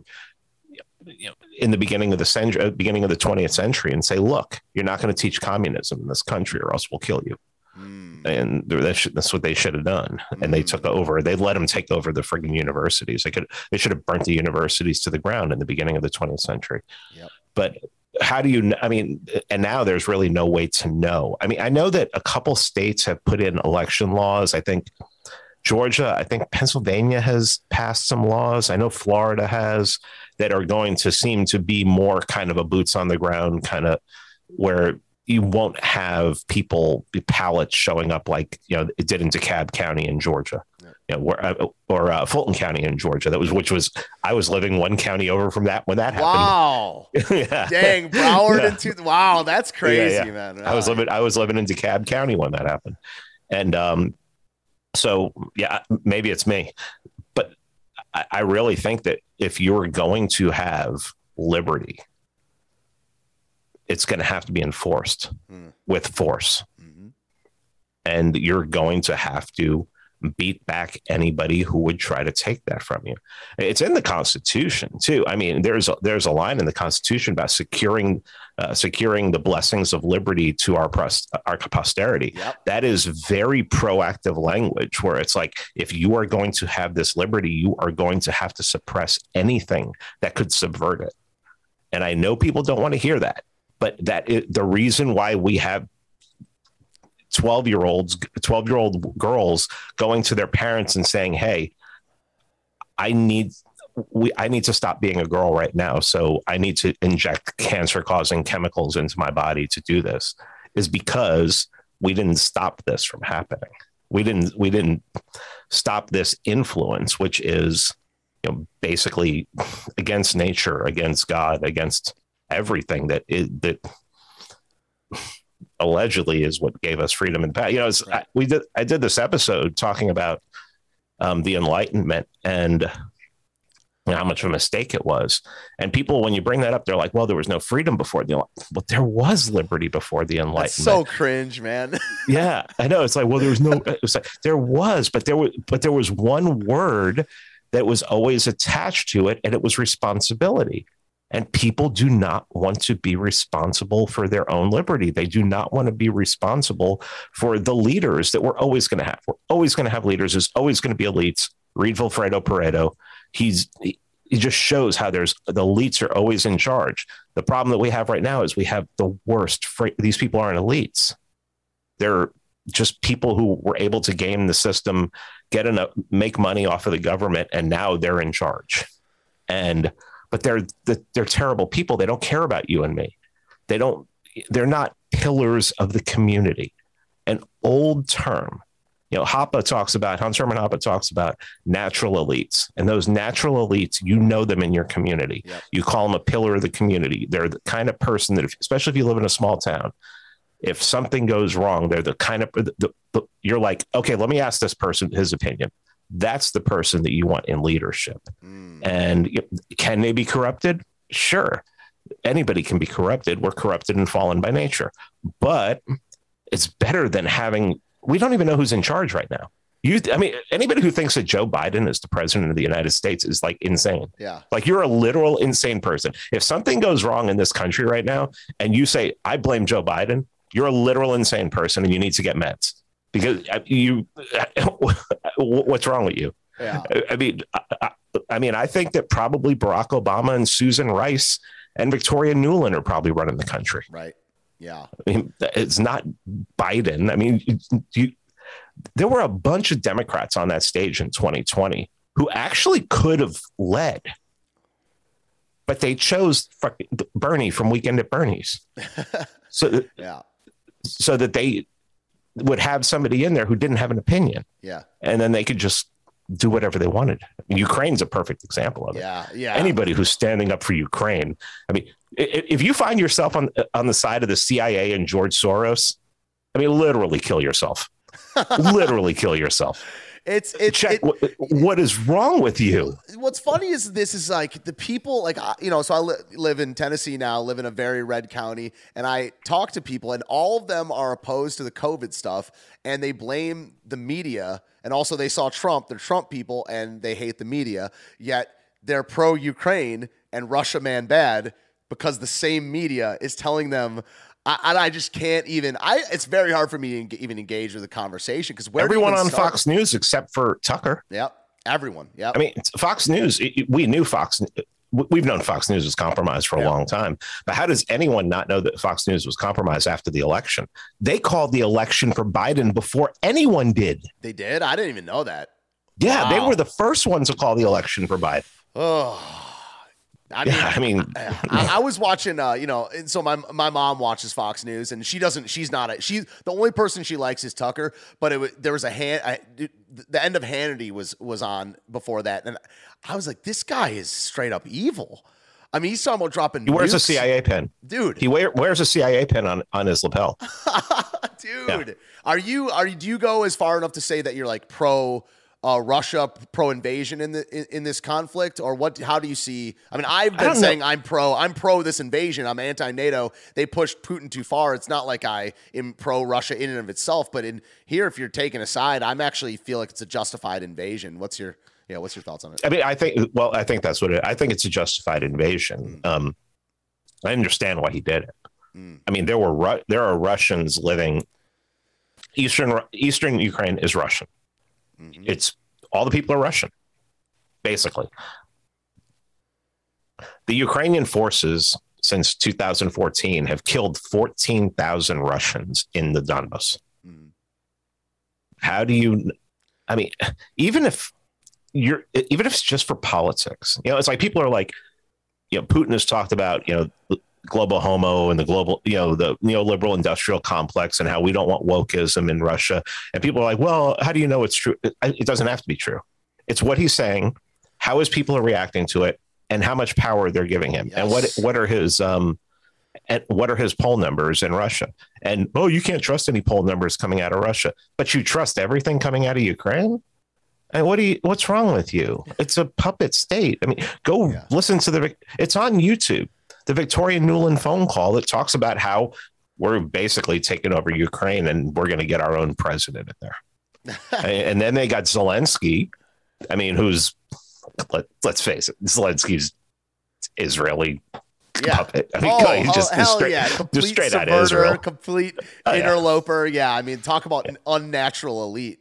you know in the beginning of the century uh, beginning of the 20th century and say look you're not going to teach communism in this country or else we'll kill you. Hmm. and that's, that's what they should have done. And they Mm. took over they let them take over the friggin' universities. They could they should have burnt the universities to the ground in the beginning of the 20th century. Yep. but how do you kn- i mean and now there's really no way to know. I mean i know that a couple states have put in election laws. I think Georgia, I think Pennsylvania has passed some laws. I know Florida has that are going to seem to be more kind of a boots on the ground kind of where you won't have people pallets showing up like you know it did in DeKalb County in Georgia, Yeah. you know, where, uh, or uh, Fulton County in Georgia. That was which was I was living one county over from that when that happened. wow, yeah. dang, Broward Yeah. into wow, that's crazy, yeah. man. I was living I was living in DeKalb County when that happened. And um so yeah, maybe it's me. But I, I really think that if you're going to have liberty it's going to have to be enforced mm. with force. Mm-hmm. And you're going to have to beat back anybody who would try to take that from you. It's in the Constitution too. I mean, there's a, there's a line in the Constitution about securing uh, securing the blessings of liberty to our pros- our posterity. Yep. That is very proactive language, where it's like if you are going to have this liberty, you are going to have to suppress anything that could subvert it. And I know people don't want to hear that, but that is, the reason why we have 12 year olds 12 year old girls going to their parents and saying hey i need we i need to stop being a girl right now so i need to inject cancer causing chemicals into my body to do this is because we didn't stop this from happening we didn't we didn't stop this influence which is you know basically against nature against god against everything that it, that allegedly is what gave us freedom in the past. You know. I, we did I did this episode talking about um, the Enlightenment and how much of a mistake it was. And people, when you bring that up, they're like, "Well, there was no freedom before the, but there was liberty before the Enlightenment." That's so cringe, man. yeah, I know. It's like, well, there was no. It was like there was, but there was, but there was one word that was always attached to it, and it was responsibility. And people do not want to be responsible for their own liberty. They do not want to be responsible for the leaders that we're always going to have. We're always going to have leaders. There's always going to be elites. Read Vilfredo Pareto. He's he, just shows how there's the elites are always in charge. The problem that we have right now is we have the worst. These people aren't elites. They're just people who were able to game the system, get enough, make money off of the government, and now they're in charge. And but they're they're terrible people. They don't care about you and me. They don't. They're not pillars of the community. An old term. You know, Hoppe talks about Hans Hermann Hoppe talks about natural elites, and those natural elites, you know them in your community. Yep. You call them a pillar of the community. They're the kind of person that, if, especially if you live in a small town, if something goes wrong, they're the kind of the, the, you're like, okay, let me ask this person his opinion that's the person that you want in leadership. Mm. And can they be corrupted? Sure. Anybody can be corrupted. We're corrupted and fallen by nature. But it's better than having, we don't even know who's in charge right now. You, I mean, anybody who thinks that Joe Biden is the president of the United States is like insane. Yeah. Like you're a literal insane person. If something goes wrong in this country right now and you say, I blame Joe Biden, you're a literal insane person and you need to get meds because you what's wrong with you yeah. i mean I, I, mean i think that probably barack obama and susan rice and victoria nuland are probably running the country right yeah i mean it's not biden i mean you, there were a bunch of democrats on that stage in 2020 who actually could have led but they chose bernie from weekend at bernie's so yeah so that they would have somebody in there who didn't have an opinion. Yeah. And then they could just do whatever they wanted. I mean, Ukraine's a perfect example of it. Yeah. Yeah. Anybody who's standing up for Ukraine. I mean, if you find yourself on on the side of the CIA and George Soros, I mean, literally kill yourself. literally kill yourself. It's it's check it, what, what is wrong with you. What's funny is this is like the people like you know. So I li- live in Tennessee now, live in a very red county, and I talk to people, and all of them are opposed to the COVID stuff, and they blame the media, and also they saw Trump. They're Trump people, and they hate the media. Yet they're pro Ukraine and Russia man bad because the same media is telling them I, I just can't even. I it's very hard for me to even engage with the conversation because everyone on start? Fox News except for Tucker. Yep, everyone. Yep. I mean, Fox News. We knew Fox. We've known Fox News was compromised for a long time, but how does anyone not know that Fox News was compromised after the election? They called the election for Biden before anyone did. They did. I didn't even know that. Yeah, wow. they were the first ones to call the election for Biden. Oh. I mean, yeah, I mean, I, I, was watching, uh, you know, and so my my mom watches Fox News, and she doesn't. She's not a. She's the only person she likes is Tucker. But it was there was a hand. I, the end of Hannity was was on before that, and I was like, this guy is straight up evil. I mean, he's talking about dropping. He wears nukes. a CIA pin, dude. He wear, wears a CIA pin on on his lapel, dude. Yeah. Are you are you? Do you go as far enough to say that you're like pro? Uh, Russia pro invasion in the in, in, this conflict, or what? How do you see? I mean, I've been saying know. I'm pro. I'm pro this invasion. I'm anti NATO. They pushed Putin too far. It's not like I am pro Russia in and of itself, but in here, if you're taking a side, I'm actually feel like it's a justified invasion. What's your yeah? What's your thoughts on it? I mean, I think. Well, I think that's what it. I think it's a justified invasion. Um, I understand why he did it. Mm. I mean, there were Ru- there are Russians living eastern eastern Ukraine is Russian. Mhm. It's all the people are Russian, basically. The Ukrainian forces since 2014 have killed 14,000 Russians in the Donbas. Mhm. How do you? I mean, even if you're, even if it's just for politics, you know, it's like people are like, you know, Putin has talked about, you know, global homo and the global, you know, the neoliberal industrial complex and how we don't want wokeism in Russia. And people are like, well, how do you know it's true? It, doesn't have to be true. It's what he's saying, how his people are reacting to it, and how much power they're giving him, and what what are his um, and what are his poll numbers in Russia? And oh, you can't trust any poll numbers coming out of Russia, but you trust everything coming out of Ukraine. And what do you? What's wrong with you? It's a puppet state. I mean, go Yeah. listen to the. It's on YouTube. The Victoria Nuland phone call that talks about how we're basically taking over Ukraine and we're going to get our own president in there. and then they got Zelensky. I mean, who's let, let's face it, Zelensky's Israeli Yeah. puppet. I mean, oh, he's hell- just, hell straight, yeah. just Complete straight out of subverter, Israel. complete Oh, yeah. interloper. Yeah. I mean, talk about an unnatural elite.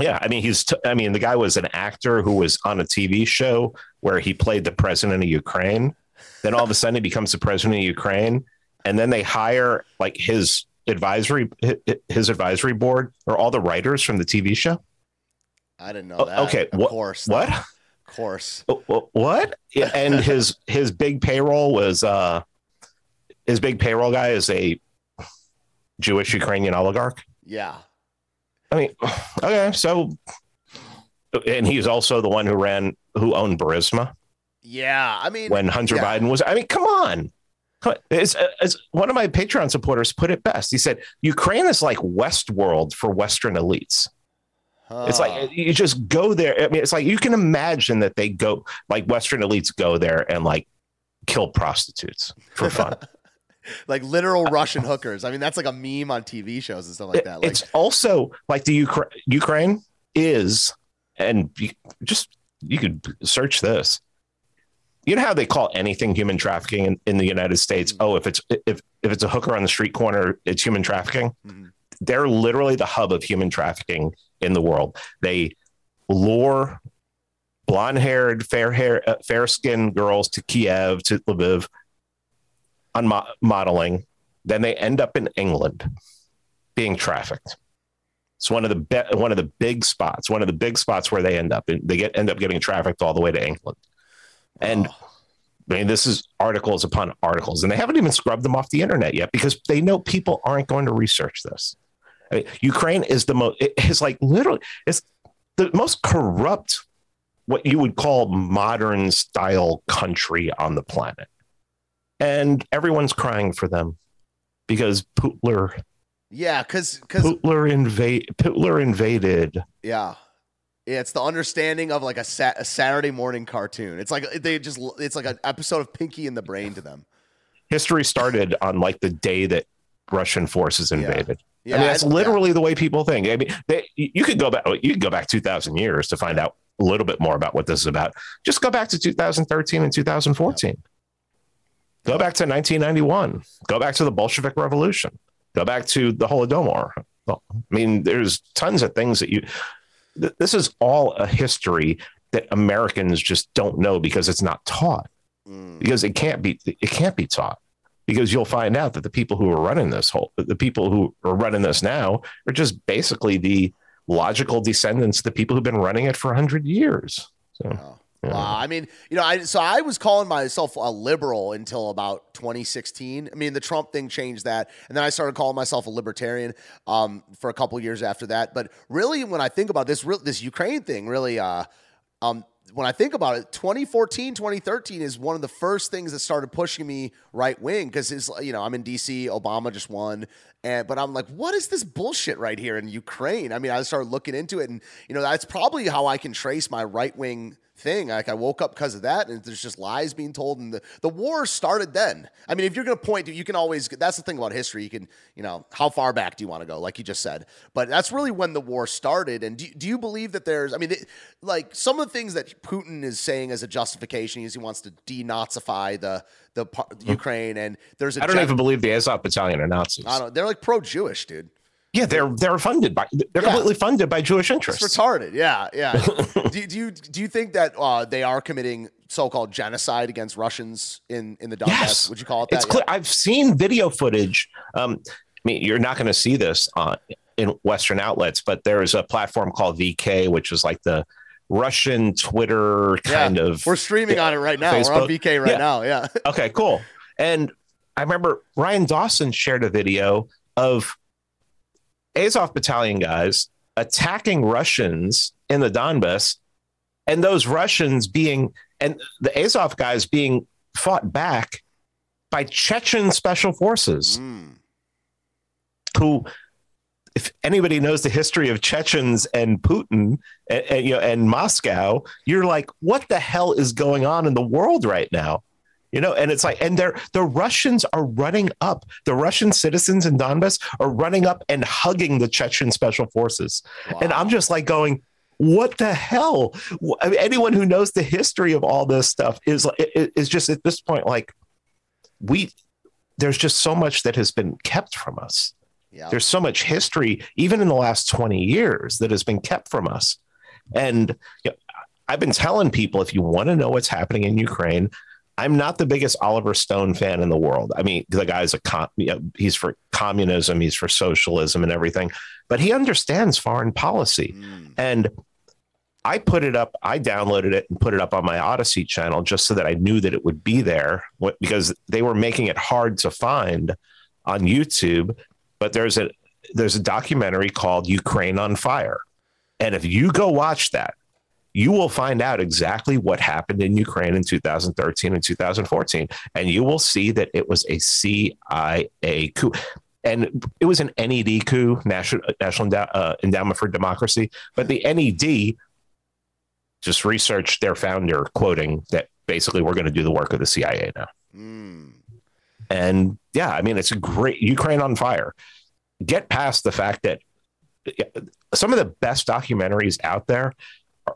Yeah, I mean, he's. T- I mean, the guy was an actor who was on a TV show where he played the president of Ukraine. Then all of a sudden, he becomes the president of Ukraine, and then they hire like his advisory his advisory board or all the writers from the TV show. I didn't know Oh, that. okay, Of what- course. What? Of course. What? And his his big payroll was uh his big payroll guy is a Jewish Ukrainian oligarch. Yeah. I mean, okay, so and he's also the one who ran who owned Burisma Yeah. I mean, when Hunter yeah. Biden was. I mean, come on. It's, it's one of my Patreon supporters put it best. He said Ukraine is like Westworld for Western elites. It's like you just go there. I mean, it's like you can imagine that they go like Western elites go there and like kill prostitutes for fun. like literal uh, Russian uh, hookers. I mean, that's like a meme on TV shows and stuff like that. Like, it's also like the Ukra- Ukraine is, and you, just you could search this. You know how they call anything human trafficking in, in the United States? Mhm. Oh, if it's if if it's a hooker on the street corner, it's human trafficking. Mhm. They're literally the hub of human trafficking in the world. They lure blonde-haired, fair-hair, uh, fair-skinned girls to Kiev, to Lviv, on mo- modeling. Then they end up in England, being trafficked. It's one of the be- one of the big spots, one of the big spots where they end up. They get end up getting trafficked all the way to England. And oh, I mean, this is articles upon articles, and they haven't even scrubbed them off the internet yet because they know people aren't going to research this. I mean, Ukraine is the most, it is like literally, it's the most corrupt, what you would call modern style country on the planet. And everyone's crying for them because Putler, yeah, because because Putler, invade, Putler invaded. yeah. Yeah, it's the understanding of like a, sa- a Saturday morning cartoon. It's like they just it's like an episode of Pinky and the Brain to them. History started on like the day that Russian forces invaded. Yeah, I mean, that's and- literally the way people think. I mean, they, you could go back, you could go back 2000 years to find out a little bit more about what this is about. Just go back to 2013 and 2014. Go back to 1991. Go back to the Bolshevik Revolution. Go back to the Holodomor. Well, I mean, there's tons of things that you, th- this is all a history that Americans just don't know because it's not taught Mm. because it can't be it can't be taught because you'll find out that the people who are running this whole the people who are running this now are just basically the logical descendants of the people who've been running it for 100 years so Oh. Wow. I mean, you know, I so I was calling myself a liberal until about 2016. I mean, the Trump thing changed that, and then I started calling myself a libertarian um, for a couple years after that. But really, when I think about this, this Ukraine thing, really, uh, um, when I think about it, 2014, 2013 is one of the first things that started pushing me right wing because it's you know I'm in DC, Obama just won, and but I'm like, what is this bullshit right here in Ukraine? I mean, I started looking into it, and you know that's probably how I can trace my right wing thing. Like I woke up because of that, and there's just lies being told, and the, the war started then. I mean, if you're going to point to, you can always. That's the thing about history. You can, you know, how far back do you want to go? Like you just said, but that's really when the war started. And do, do you believe that there's? I mean, it, like some of the things that Putin is saying as a justification is he wants to denazify the the, the hmm. Ukraine, and there's. I I don't even believe the Azov Battalion are Nazis. I don't. They're like pro-Jewish, dude. Yeah, they're they're funded by they're yeah. completely funded by Jewish interests. It's retarded. Yeah, yeah. do, do you do you think that uh, they are committing so-called genocide against Russians in in the Donbass? Yes. Would you call it that? It's clear. Yeah. I've seen video footage. Um, I mean, you're not going to see this uh, in Western outlets, but there is a platform called VK, which is like the Russian Twitter kind yeah. of. We're streaming on it right now. Facebook. We're on VK right now. Yeah. okay. Cool. And I remember Ryan Dawson shared a video of Azov battalion guys attacking Russians in the Donbass, and those Russians being and the Azov guys being fought back by Chechen special forces, mm. who, if anybody knows the history of Chechens and Putin and, and, you know and Moscow, you're like, what the hell is going on in the world right now? You know, and it's like, and they're the Russians are running up. The Russian citizens in Donbass are running up and hugging the Chechen special forces. Wow. And I'm just like going, what the hell? I mean, anyone who knows the history of all this stuff is is just at this point like we there's just so much that has been kept from us. Yeah. There's so much history, even in the last 20 years, that has been kept from us. And you know, I've been telling people if you want to know what's happening in Ukraine, I'm not the biggest Oliver Stone fan in the world. I mean, the guy's a com- he's for communism, he's for socialism and everything, but he understands foreign policy. Mm. And I put it up, I downloaded it and put it up on my Odysee channel just so that I knew that it would be there because they were making it hard to find on YouTube. But there's a there's a documentary called Ukraine on Fire. And if you go watch that, you will find out exactly what happened in Ukraine in 2013 and 2014. And you will see that it was a CIA coup. And it was an NED coup, National, National uh, Endowment for Democracy. But the NED just researched their founder, quoting that basically we're going to do the work of the CIA now. Mm. And yeah, I mean, it's a great Ukraine on fire. Get past the fact that some of the best documentaries out there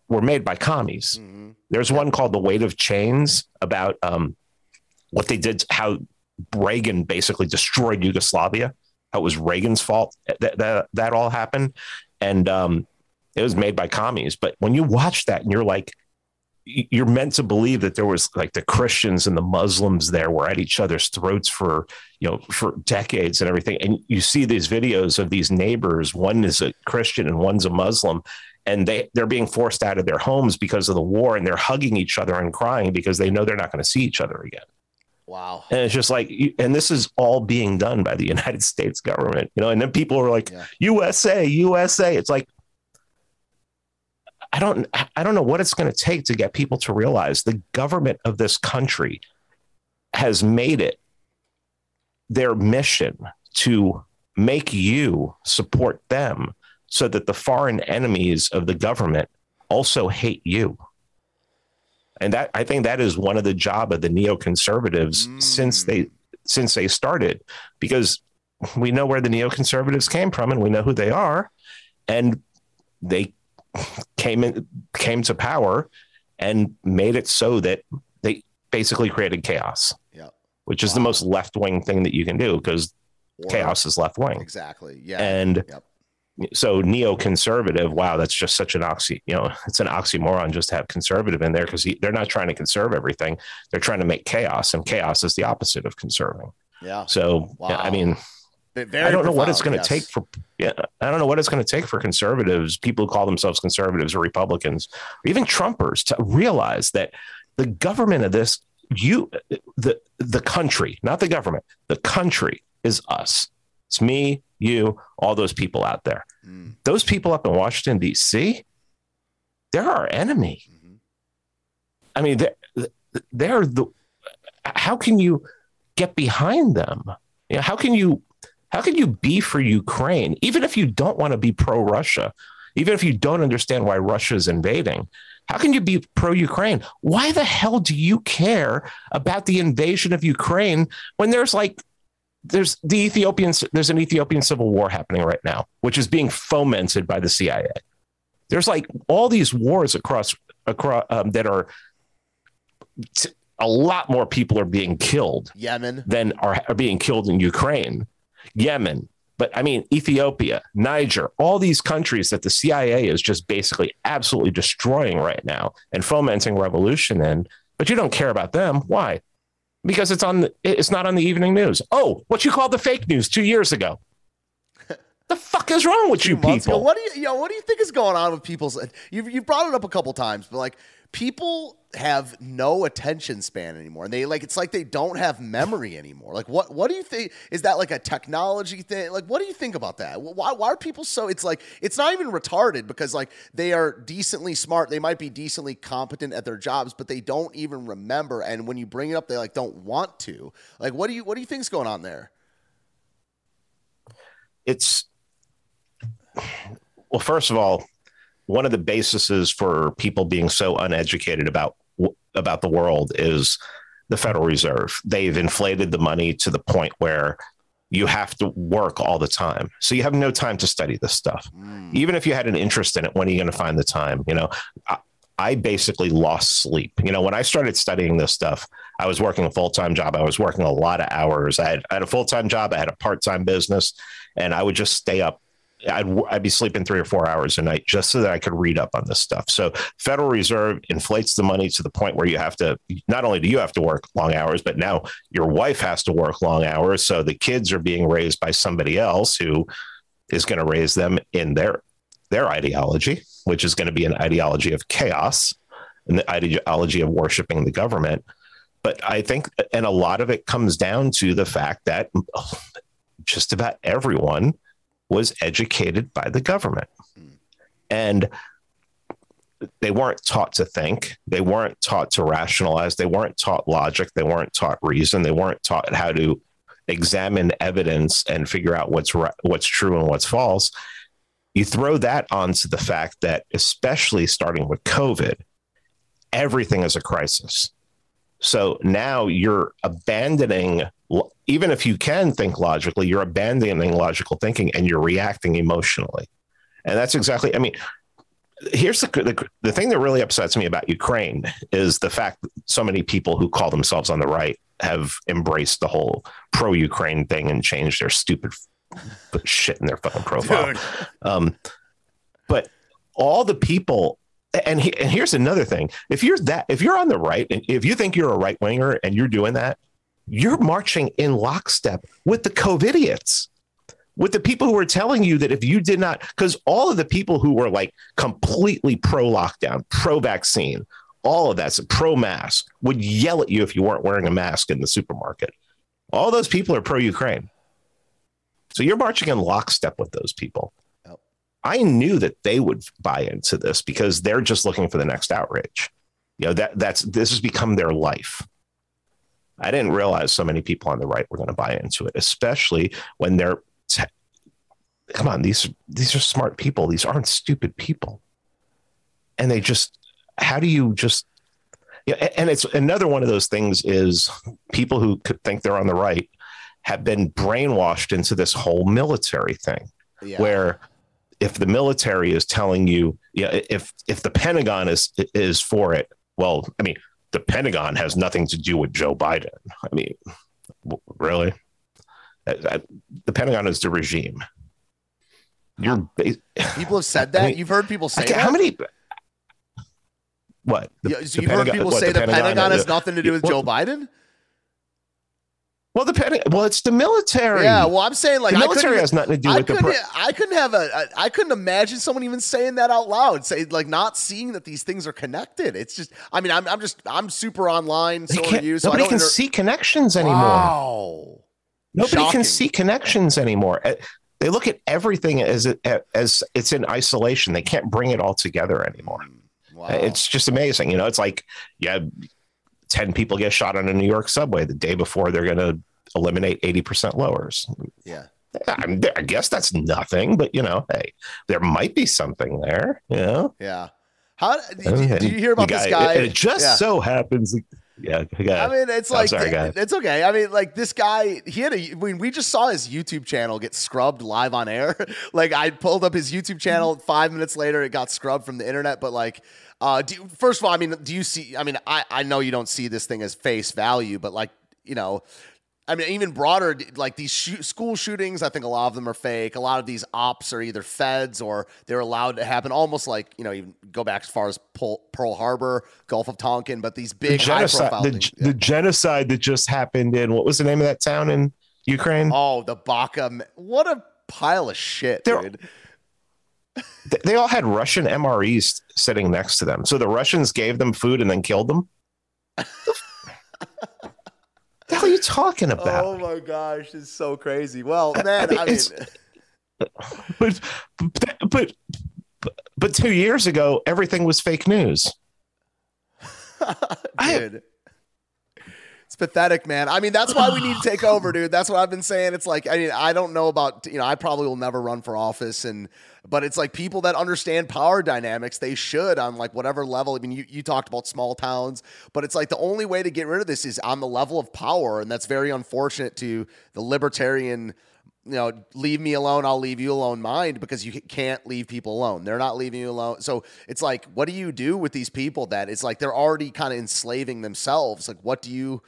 were made by commies. Mm-hmm. There's one called The Weight of Chains about um, what they did, how Reagan basically destroyed Yugoslavia. How it was Reagan's fault that that, that all happened, and um, it was made by commies. But when you watch that and you're like, you're meant to believe that there was like the Christians and the Muslims there were at each other's throats for you know for decades and everything. And you see these videos of these neighbors. One is a Christian and one's a Muslim, and they they're being forced out of their homes because of the war and they're hugging each other and crying because they know they're not going to see each other again. Wow. And it's just like and this is all being done by the united states government you know and then people are like yeah. usa usa it's like i don't i don't know what it's going to take to get people to realize the government of this country has made it their mission to make you support them so that the foreign enemies of the government also hate you. And that I think that is one of the job of the neoconservatives mm. since they since they started, because we know where the neoconservatives came from and we know who they are, and they came in came to power and made it so that they basically created chaos. Yeah. Which is wow. the most left wing thing that you can do because chaos is left wing. Exactly. Yeah. And yep so neoconservative wow that's just such an oxy you know it's an oxymoron just to have conservative in there because they're not trying to conserve everything they're trying to make chaos and chaos is the opposite of conserving yeah so wow. i mean i don't know what it's going to yes. take for yeah i don't know what it's going to take for conservatives people who call themselves conservatives or republicans or even trumpers to realize that the government of this you the the country not the government the country is us it's me you, all those people out there. Mm. Those people up in Washington, D.C., they're our enemy. Mm-hmm. I mean, they're, they're the. How can you get behind them? You know, how can you how can you be for Ukraine, even if you don't want to be pro Russia, even if you don't understand why Russia is invading? How can you be pro Ukraine? Why the hell do you care about the invasion of Ukraine when there's like there's the Ethiopian there's an Ethiopian civil war happening right now, which is being fomented by the CIA. There's like all these wars across across um, that are t- a lot more people are being killed. Yemen than are, are being killed in Ukraine, Yemen. But I mean, Ethiopia, Niger, all these countries that the CIA is just basically absolutely destroying right now and fomenting revolution in. But you don't care about them. Why? Because it's on. The, it's not on the evening news. Oh, what you called the fake news two years ago. the fuck is wrong with you people? Ago, what do you, you know, what do you think is going on with people's? You've you've brought it up a couple times, but like people have no attention span anymore and they like it's like they don't have memory anymore. Like what what do you think is that like a technology thing? Like what do you think about that? Why, why are people so it's like it's not even retarded because like they are decently smart they might be decently competent at their jobs but they don't even remember and when you bring it up they like don't want to. Like what do you what do you think's going on there? It's well first of all one of the bases for people being so uneducated about about the world is the Federal Reserve. They've inflated the money to the point where you have to work all the time. So you have no time to study this stuff. Mm. Even if you had an interest in it, when are you going to find the time? You know, I, I, basically lost sleep. You know, when I started studying this stuff, I was working a full time job. I was working a lot of hours. I had, I had a full time job. I had a part time business, and I would just stay up I'd, I'd be sleeping three or four hours a night just so that I could read up on this stuff. So Federal Reserve inflates the money to the point where you have to, not only do you have to work long hours, but now your wife has to work long hours. So the kids are being raised by somebody else who is going to raise them in their, their ideology, which is going to be an ideology of chaos and the ideology of worshiping the government. But I think, and a lot of it comes down to the fact that just about everyone was educated by the government. And they weren't taught to think. They weren't taught to rationalize. They weren't taught logic. They weren't taught reason. They weren't taught how to examine evidence and figure out what's what's true and what's false. You throw that onto the fact that, especially starting with COVID, everything is a crisis. So now you're abandoning even if you can think logically, you're abandoning logical thinking and you're reacting emotionally. And that's exactly, I mean, here's the, the, the thing that really upsets me about Ukraine is the fact that so many people who call themselves on the right have embraced the whole pro Ukraine thing and changed their stupid shit in their fucking profile. Um, but all the people and, he, and here's another thing if you're that if you're on the right and if you think you're a right winger and you're doing that you're marching in lockstep with the COVIDiots, with the people who are telling you that if you did not, because all of the people who were like completely pro lockdown, pro vaccine, all of that's pro mask would yell at you if you weren't wearing a mask in the supermarket. All those people are pro Ukraine. So you're marching in lockstep with those people. I knew that they would buy into this because they're just looking for the next outrage. You know, that that's this has become their life. I didn't realize so many people on the right were going to buy into it, especially when they're te- come on, these these are smart people. These aren't stupid people. And they just how do you just yeah, and it's another one of those things is people who could think they're on the right have been brainwashed into this whole military thing yeah. where if the military is telling you yeah if if the pentagon is is for it well i mean the Pentagon has nothing to do with Joe Biden. I mean, really? The Pentagon is the regime. You're people have said that. I mean, you've heard people say that. How many? What? The, yeah, so you've Pentagon, heard people what, say the, the Pentagon, Pentagon has nothing to do with Joe Biden. Well, the well, it's the military. Yeah, well, I'm saying like the military has nothing to do I with the. Pro- I couldn't have a, a. I couldn't imagine someone even saying that out loud. Say like not seeing that these things are connected. It's just. I mean, I'm. I'm just. I'm super online. So are you. So nobody can inter- see connections anymore. Wow. Nobody Shocking. can see connections anymore. Eh, they look at everything as it, eh, as it's in isolation. They can't bring it all together anymore. Mm, eh, wow. It's just amazing. You know, it's like yeah, ten people get shot on a New York subway the day before they're going to eliminate eighty percent lowers. yeah. I'm, I guess that's nothing, but you know, hey, there might be something there. You know, Yeah. How did, you- hear about The this guy? It, it just Yeah. so happens. Yeah. I mean, it's like sorry, it's okay. I mean, like this guy, he had a. I mean, we just saw his YouTube channel get scrubbed live on air. like I pulled up his YouTube channel. Five minutes later, it got scrubbed from the internet. But like, uh, do first of all, I mean, do you see? I mean, I I know you don't see this thing as face value, but like, you know. I mean, even broader, like these shoo- school shootings, I think a lot of them are fake. A lot of these ops are either feds or they're allowed to happen, almost like, you know, even go back as far as Pearl, Harbor, Gulf of Tonkin, but these the big high genocide, profile the, things. the genocide that just happened in what was the name of that town in Ukraine? Oh, the Bucha. What a pile of shit, They're- dude. They all had Russian MREs sitting next to them. So the Russians gave them food and then killed them. the hell are you talking about? Oh my gosh, it's so crazy. Well, man, I mean, But, but but but two years ago, everything was fake news. Dude. It's pathetic, man. I mean, that's why we need to take over, dude. That's what I've been saying. It's like, I mean, I don't know about, you know, I probably will never run for office and but it's like people that understand power dynamics, they should on like whatever level. I mean, you, you talked about small towns, but it's like the only way to get rid of this is on the level of power. And that's very unfortunate to the libertarian you know, leave me alone, I'll leave you alone mind because you can't leave people alone. They're not leaving you alone. So it's like, what do you do with these people that it's like they're already kind of enslaving themselves? Like, what do you,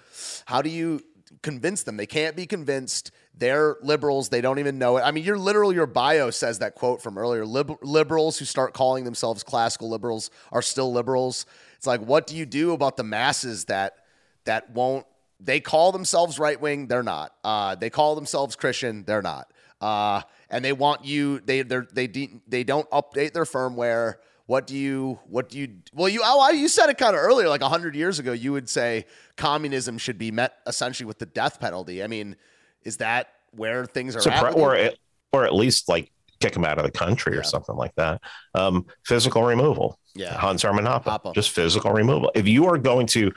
how do you convince them? They can't be convinced. They're liberals. They don't even know it. I mean, your literal, your bio says that quote from earlier. Lib- liberals who start calling themselves classical liberals are still liberals. It's like, what do you do about the masses that, that won't they call themselves right wing. They're not. Uh, they call themselves Christian. They're not. Uh, and they want you. They they they de- they don't update their firmware. What do you? What do you? Well, you oh, you said it kind of earlier, like hundred years ago. You would say communism should be met essentially with the death penalty. I mean, is that where things are So at? pre- with you? or at, or at least like kick them out of the country Yeah. or something like that. Um, physical removal. yeah, Hans Hermann Hoppe. Hoppe. Just physical removal. If you are going to,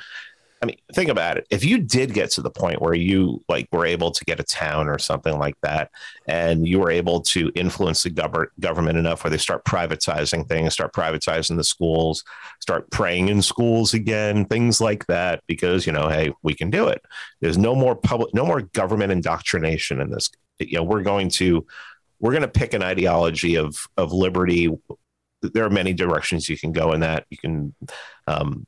I mean, think about it. If you did get to the point where you like were able to get a town or something like that, and you were able to influence the gov- government enough where they start privatizing things, start privatizing the schools, start praying in schools again, things like that, because you know, hey, we can do it. There's no more public, no more government indoctrination in this. You know, we're going to we're going to pick an ideology of of liberty there are many directions you can go in that you can um,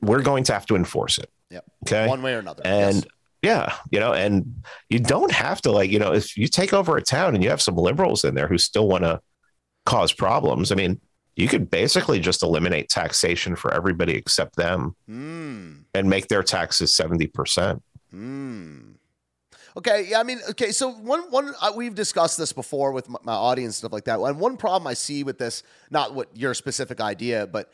we're going to have to enforce it Yep. okay one way or another. and Yes. yeah you know and you don't have to like you know if you take over a town and you have some liberals in there who still want to cause problems i mean you could basically just eliminate taxation for everybody except them Mm. and make their taxes 70% Hmm. Okay, yeah, I mean, okay, so one one uh, we've discussed this before with my, my audience and stuff like that. And one problem I see with this, not what your specific idea, but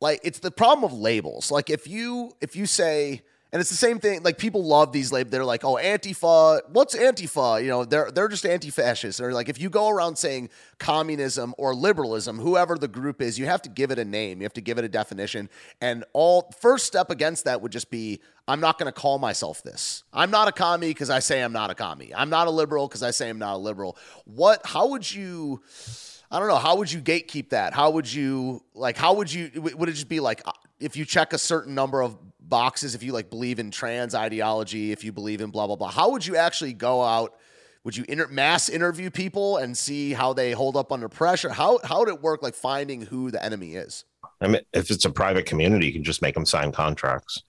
like it's the problem of labels. Like if you if you say and it's the same thing. Like people love these labels. They're like, "Oh, Antifa. What's Antifa?" You know, they're they're just anti-fascists. Or like, if you go around saying communism or liberalism, whoever the group is, you have to give it a name. You have to give it a definition. And all first step against that would just be, I'm not going to call myself this. I'm not a commie because I say I'm not a commie. I'm not a liberal because I say I'm not a liberal. What? How would you? I don't know. How would you gatekeep that? How would you like? How would you? Would it just be like uh, if you check a certain number of boxes? If you like believe in trans ideology, if you believe in blah blah blah, how would you actually go out? Would you inter- mass interview people and see how they hold up under pressure? How how would it work? Like finding who the enemy is. I mean, if it's a private community, you can just make them sign contracts.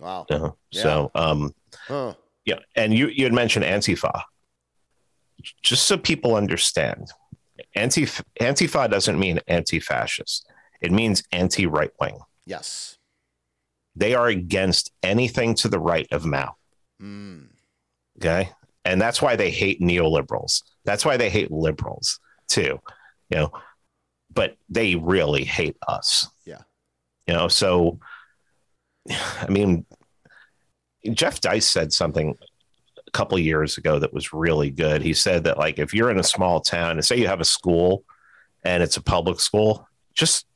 Wow. You know? Yeah. So, um, Huh. yeah. And you, you had mentioned Antifa. Just so people understand, anti Antifa doesn't mean anti fascist, it means anti right wing. Yes. They are against anything to the right of Mao. Mm. Okay. And that's why they hate neoliberals. That's why they hate liberals too. You know, but they really hate us. Yeah. You know, so I mean, Jeff Deist said something couple of years ago that was really good. He said that like if you're in a small town and say you have a school and it's a public school, just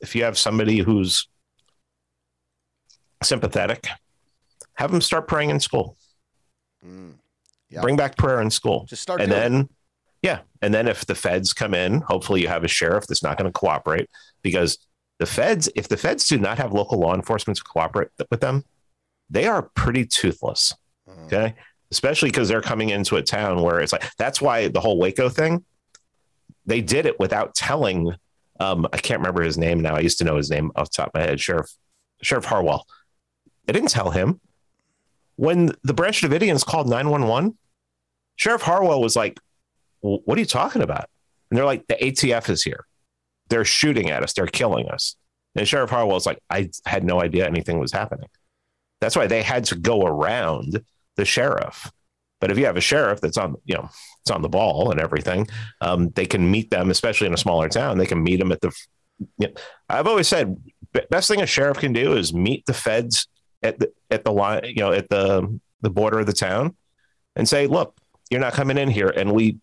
if you have somebody who's sympathetic, have them start praying in school. Mm. Yeah. Bring back prayer in school. Just start. And then, it. yeah. And then if the feds come in, hopefully you have a sheriff that's not going to cooperate because the feds, if the feds do not have local law enforcement to cooperate with them, they are pretty toothless. Mm. Okay. Especially because they're coming into a town where it's like, that's why the whole Waco thing, they did it without telling. Um, I can't remember his name now. I used to know his name off the top of my head. Sheriff, Sheriff Harwell. They didn't tell him when the Branch Davidians called 911, Sheriff Harwell was like, What are you talking about? And they're like, The ATF is here. They're shooting at us. They're killing us. And Sheriff Harwell's like, I had no idea anything was happening. That's why they had to go around the sheriff. But if you have a sheriff that's on, you know, it's on the ball and everything, um, they can meet them, especially in a smaller town. They can meet them at the. You know, I've always said, best thing a sheriff can do is meet the feds at the at the line, you know, at the the border of the town, and say, "Look, you're not coming in here," and we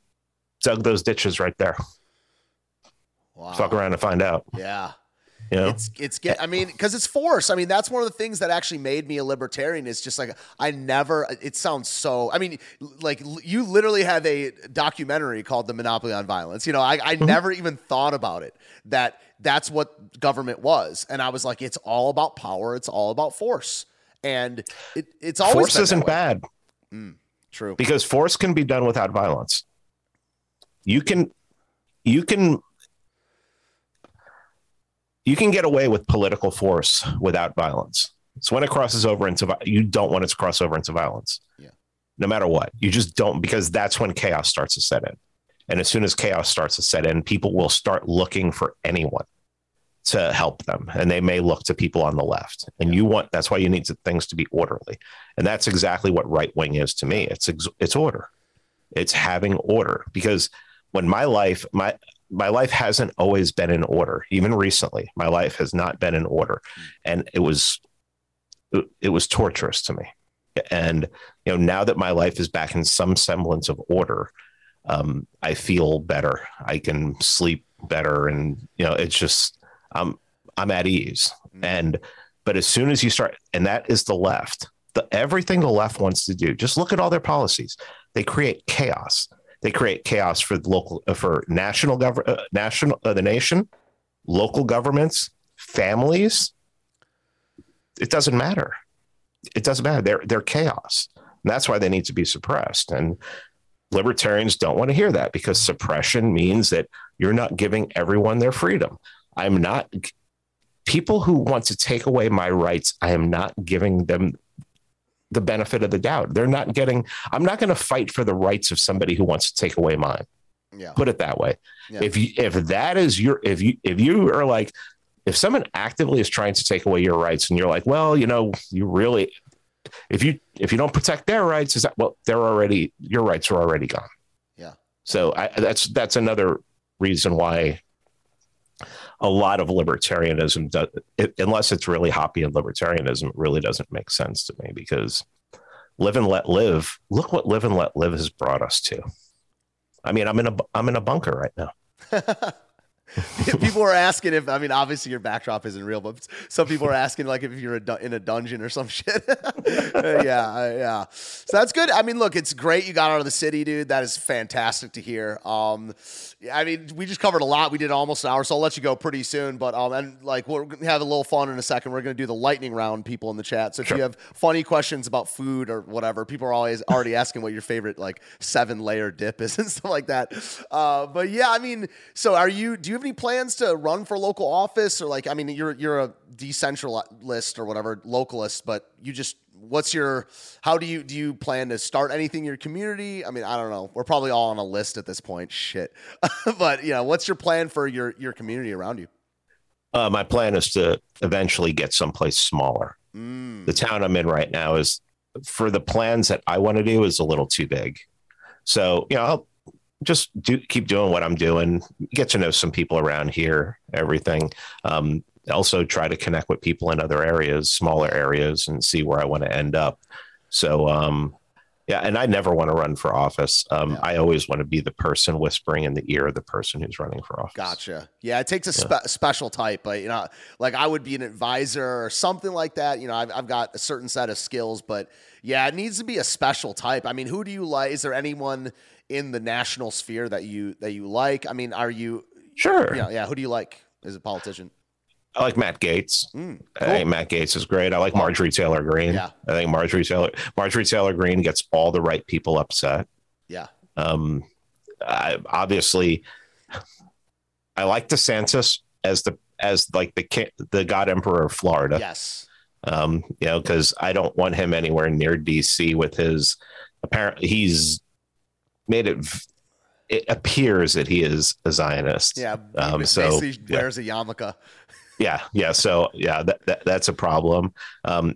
dug those ditches right there. Wow. Fuck around and find out. Yeah. You know? It's it's get. I mean, because it's force. I mean, that's one of the things that actually made me a libertarian. Is just like I never. It sounds so. I mean, like you literally have a documentary called "The Monopoly on Violence." You know, I, I mm-hmm. never even thought about it. That that's what government was, and I was like, it's all about power. It's all about force and it, it's always force isn't bad. Mm, true, because force can be done without violence. You can, you can, you can get away with political force without violence. So when it crosses over into, you don't want it to cross over into violence. Yeah. No matter what, you just don't because that's when chaos starts to set in. And as soon as chaos starts to set in, people will start looking for anyone to help them and they may look to people on the left and you want that's why you need to, things to be orderly and that's exactly what right wing is to me it's it's order it's having order because when my life my my life hasn't always been in order even recently my life has not been in order and it was it was torturous to me and you know now that my life is back in some semblance of order um, i feel better i can sleep better and you know it's just I'm I'm at ease. Mm-hmm. And but as soon as you start, and that is the left, the everything the left wants to do. Just look at all their policies. They create chaos. They create chaos for the local, uh, for national government, uh, national, uh, the nation, local governments, families. It doesn't matter. It doesn't matter. They're they're chaos. And that's why they need to be suppressed. And libertarians don't want to hear that because suppression means that you're not giving everyone their freedom. I'm not people who want to take away my rights. I am not giving them the benefit of the doubt. They're not getting. I'm not going to fight for the rights of somebody who wants to take away mine. Yeah. Put it that way. Yeah. If you if that is your if you if you are like if someone actively is trying to take away your rights and you're like, well, you know, you really if you if you don't protect their rights, is that well, they're already your rights are already gone. Yeah. So I, that's that's another reason why a lot of libertarianism does, it, unless it's really Hoppian libertarianism, it really doesn't make sense to me because live and let live. Look what live and let live has brought us to. I mean, I'm in a I'm in a bunker right now. people are asking if I mean obviously your backdrop isn't real, but some people are asking like if you're a in a dungeon or some shit. yeah, yeah. So that's good. I mean, look, it's great you got out of the city, dude. That is fantastic to hear. Um, I mean, we just covered a lot. We did almost an hour, so I'll let you go pretty soon. But um, and like we're gonna have a little fun in a second. We're gonna do the lightning round, people in the chat. So if sure. you have funny questions about food or whatever, people are always already asking what your favorite like seven layer dip is and stuff like that. Uh, but yeah, I mean, so are you? Do you have any plans to run for local office or like? I mean, you're you're a decentralist or whatever localist, but you just what's your how do you do you plan to start anything in your community? I mean i don't know. We're probably all on a list at this point. Shit. But you know what's your plan for your your community around you? Uh, my plan is to eventually get someplace smaller. Mm. the town i'm in right now is for the plans that i want to do is a little too big. So you know i'll just do keep doing what i'm doing get to know some people around here everything um, also try to connect with people in other areas, smaller areas, and see where I want to end up. So, um, Yeah, and I never want to run for office. Um, Yeah. I always want to be the person whispering in the ear of the person who's running for office. Gotcha. Yeah, it takes a spe- special type, but you know, like I would be an advisor or something like that. You know, I've, I've got a certain set of skills, but yeah, it needs to be a special type. I mean, who do you like? Is there anyone in the national sphere that you that you like? I mean, are you? Sure. Yeah, yeah. Who do you like as a politician? I like Matt Gaetz. Mm, I think Matt Gaetz is great. I like Marjorie Taylor Greene. Yeah. I think Marjorie Taylor Marjorie Taylor Greene gets all the right people upset. Yeah. Um, I, obviously, I like DeSantis as the as like the the God Emperor of Florida. Yes. Um, you know, because I don't want him anywhere near DC with his apparently he's made it. It appears that he is a Zionist. Yeah. Um, so, yeah. wears a yarmulke. yeah yeah so yeah that, that that's a problem um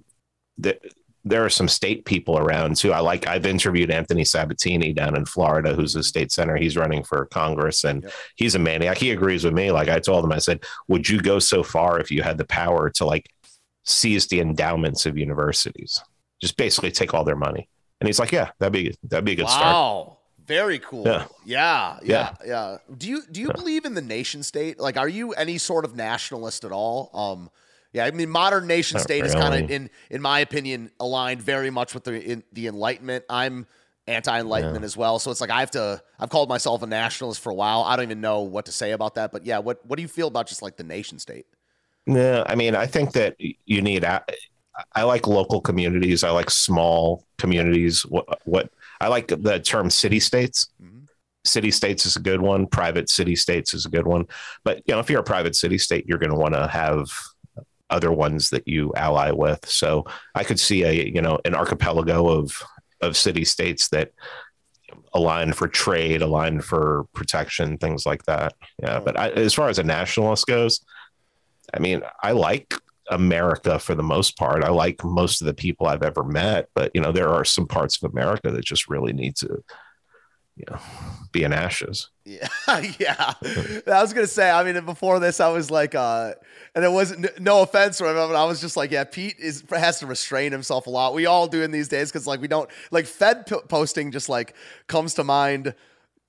th- there are some state people around too i like i've interviewed anthony sabatini down in florida who's a state senator he's running for congress and Yep. he's a maniac he agrees with me like i told him i said would you go so far if you had the power to like seize the endowments of universities just basically take all their money and he's like yeah that'd be that'd be a good start Wow. Very cool. Yeah. Yeah. yeah, yeah, Do you do you believe in the nation state? Like, are you any sort of nationalist at all? Um, yeah, I mean, modern nation Not state is kind of, in in my opinion, aligned very much with the in, the Enlightenment. I'm anti-enlightenment as well, so it's like I have to. I've called myself a nationalist for a while. I don't even know what to say about that, but yeah, what what do you feel about just like the nation state? No, I mean, I think that you need. I, I like local communities. I like small communities. What, what I like the term city states. Mhm. City states is a good one. Private city states is a good one. But you know, if you're a private city state, you're going to want to have other ones that you ally with. So I could see a you know an archipelago of of city states that align for trade, align for protection, things like that. Yeah, but I, as far as a nationalist goes, I mean, I like America for the most part. I like most of the people I've ever met, but you know, there are some parts of America that just really need to, you know, be in ashes. Yeah, yeah. I was gonna say. I mean, before this, I was like, uh, and it wasn't no offense whatever. But I was just like, yeah, Pete is has to restrain himself a lot. We all do in these days because like we don't like Fed p- posting just like comes to mind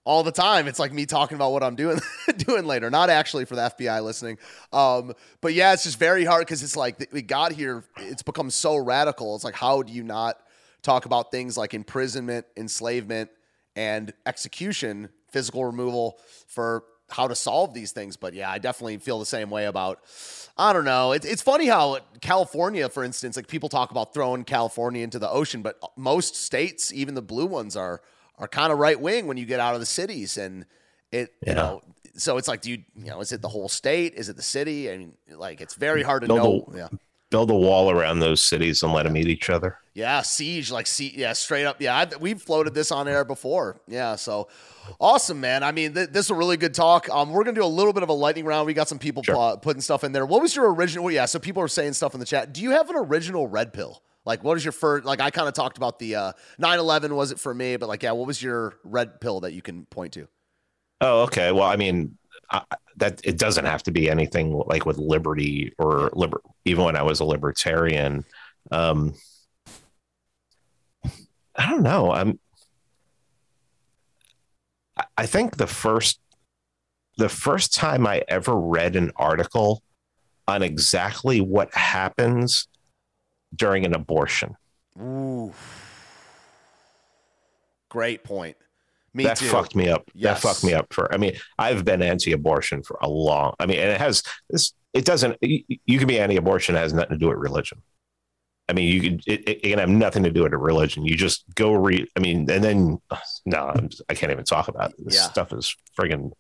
all the time. It's like me talking about what I'm doing doing later, not actually for the FBI listening. Um, but yeah, it's just very hard because it's like we got here. It's become so radical. It's like how do you not talk about things like imprisonment, enslavement, and execution, physical removal for how to solve these things. But yeah, I definitely feel the same way about. I don't know. It's it's funny how California, for instance, like people talk about throwing California into the ocean, but most states, even the blue ones, are are kind of right wing when you get out of the cities, and it you know. So it's like, do you you know, is it the whole state? Is it the city? I mean, like it's very hard to No, know. the- yeah. Build a wall around those cities and let them eat each other. Yeah, siege, like see, yeah, straight up. Yeah, I've, we've floated this on air before. Yeah, so awesome, man. I mean, th- this is a really good talk. Um, we're gonna do a little bit of a lightning round. We got some people Sure. uh, putting stuff in there. What was your original? Well, yeah, so people are saying stuff in the chat. Do you have an original red pill? Like, what is your first? Like, I kind of talked about the uh, 9/11 was it for me, but like, yeah, what was your red pill that you can point to? Oh, okay. Well, I mean, I, that it doesn't have to be anything like with liberty or liber. Even when I was a libertarian, um, I don't know. I'm. I- I think the first, the first time I ever read an article on exactly what happens during an abortion. Ooh, great point. Me that too. fucked me up. Yes. That fucked me up for. I mean, I've been anti-abortion for a long. I mean, and it has this. It doesn't. You, you can be anti-abortion. It has nothing to do with religion. I mean, you can. It, it can have nothing to do with religion. You just go read. I mean, and then no, just, I can't even talk about it. This Yeah. stuff is friggin'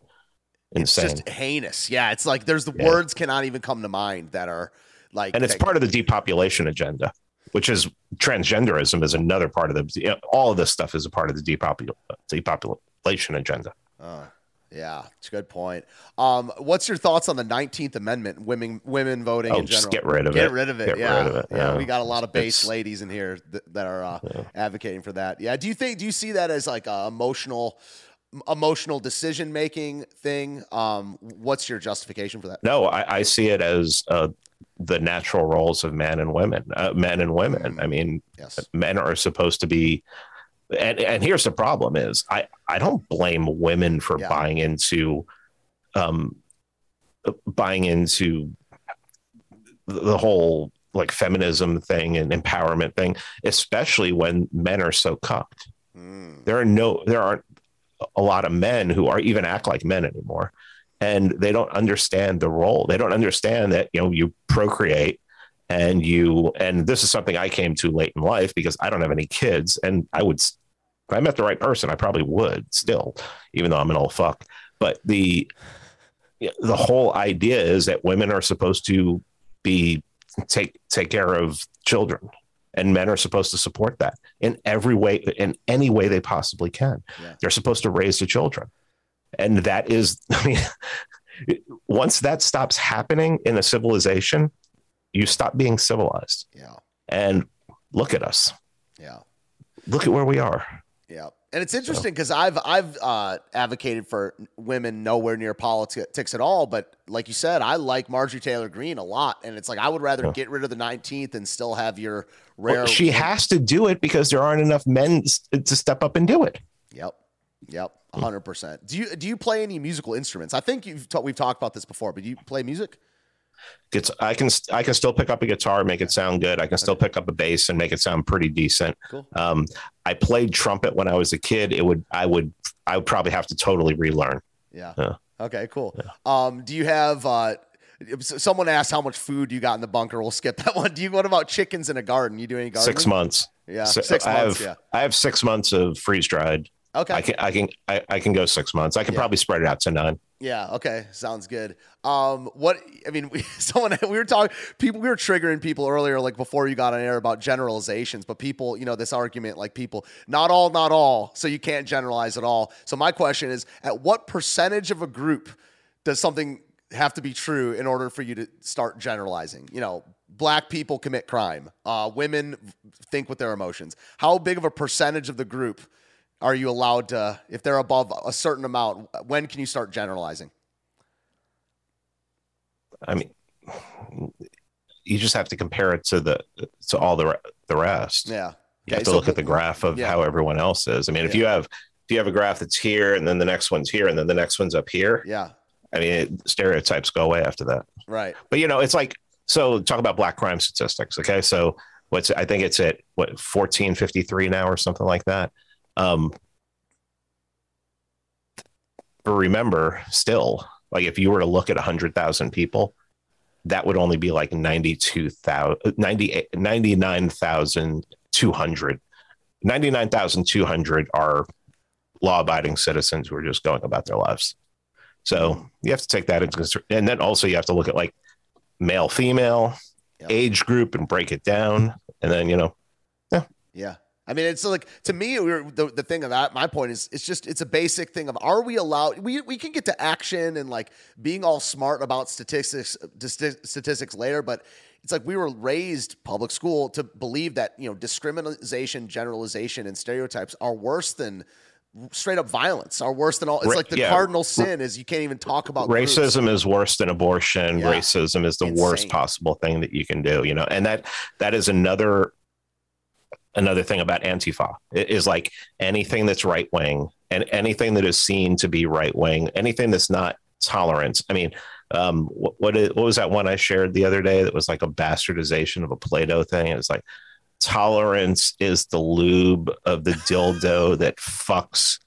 It's insane. just heinous. Yeah, it's like there's the Yeah. words cannot even come to mind that are like, and it's that- part of the depopulation agenda, which is transgenderism is another part of the. You know, all of this stuff is a part of the depopul- depopulation agenda. Uh, yeah, it's a good point. Um, what's your thoughts on the Nineteenth Amendment, women women voting Oh, in just get rid of Get it. rid of it. Get yeah. rid of it, yeah, yeah. we got a lot of base It's- ladies in here th- that are uh, Yeah. advocating for that. Yeah. Do you think? Do you see that as like a emotional, emotional decision making thing? Um, what's your justification for that? No, I, I see it as uh, the natural roles of men and women. Uh, men and women. Mm. I mean, Yes. men are supposed to be and and here's the problem is I I don't blame women for Yeah. buying into um buying into the whole like feminism thing and empowerment thing, especially when men are so cucked. Mm. There are no there aren't a lot of men who are even act like men anymore. And they don't understand the role. They don't understand that, you know, you procreate and you and this is something I came to late in life because I don't have any kids and I would if I met the right person, I probably would still, even though I'm an old fuck. But the the whole idea is that women are supposed to be take take care of children and men are supposed to support that in every way in any way they possibly can Yeah. they're supposed to raise the children and that is i mean once that stops happening in a civilization you stop being civilized Yeah. and look at us Yeah. look at where we are Yeah. And it's interesting because I've I've uh, advocated for women nowhere near politics at all, but like you said, I like Marjorie Taylor Greene a lot, and it's like I would rather Yeah. get rid of the 19th and still have your rare. Well, she has to do it because there aren't enough men to step up and do it Yep. Yep. Hundred percent. Do you do you play any musical instruments? I think you've ta- we've talked about this before, but do you play music? It's, I can I can still pick up a guitar, and make it sound good. I can still pick up a bass and make it sound pretty decent. Cool. Um, I played trumpet when I was a kid. It would I would I would probably have to totally relearn. Yeah. Yeah. Okay. Cool. Um, do you have? Uh, someone asked how much food you got in the bunker. We'll skip that one. Do you? What about chickens in a garden? You do any gardening? Six months. Yeah. So six I months. have I have six months of freeze dried. Okay. I can I can I, I can go six months. I can Yeah. probably spread it out to nine. Yeah. Okay. Sounds good. Um, what I mean, we, someone we were talking people we were triggering people earlier, like before you got on air about generalizations, but people, you know, this argument, like people, not all, not all, so you can't generalize at all. So my question is, at what percentage of a group does something have to be true in order for you to start generalizing? You know, black people commit crime, uh, women think with their emotions. How big of a percentage of the group? Are you allowed to, if they're above a certain amount, when can you start generalizing? I mean, you just have to compare it to the to all the the rest. Yeah. You Okay, have to so look at the graph of yeah. how everyone else is. I mean, if Yeah. you have if you have a graph that's here and then the next one's here and then the next one's up here, Yeah. I mean, it, stereotypes go away after that. Right. But you know, it's like so. Talk about black crime statistics. Okay, so what's I think it's at what fourteen fifty three now or something like that. Um, but remember, still, like if you were to look at hundred thousand people, that would only be like 92,000, 98 99,200. 99,200 are law abiding citizens who are just going about their lives. So you have to take that into consideration. And then also you have to look at like male, female, Yep. age group and break it down. And then, you know, yeah. Yeah. I mean, it's like to me, the, the thing of that, my point is, it's just, it's a basic thing of are we allowed, we, we can get to action and like being all smart about statistics, statistics later, but it's like we were raised public school to believe that, you know, discrimination, generalization, and stereotypes are worse than straight up violence, are worse than all. It's like the yeah. cardinal sin is you can't even talk about groups. racism is worse than abortion. Yeah. Racism is the worst possible thing that you can do, you know, and that, that is another, another thing about Antifa It is like anything that's right wing and anything that is seen to be right wing, anything that's not tolerance. I mean, um, what, what, is, what was that one I shared the other day that was like a bastardization of a Plato thing? It was like tolerance is the lube of the dildo that fucks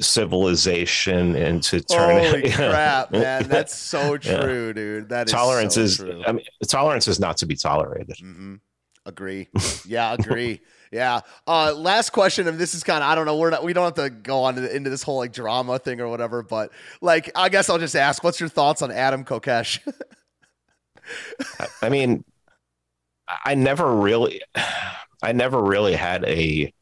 civilization into turning Holy crap, man. That's so Yeah. true, dude. That is tolerance so is true. I mean tolerance is not to be tolerated. hmm Agree. Yeah, agree. yeah. Uh, last question, and this is kind of I don't know. We're not. We don't have to go on to the, into this whole like drama thing or whatever. But like, I guess I'll just ask, what's your thoughts on Adam Kokesh? I- mean I never really I never really had a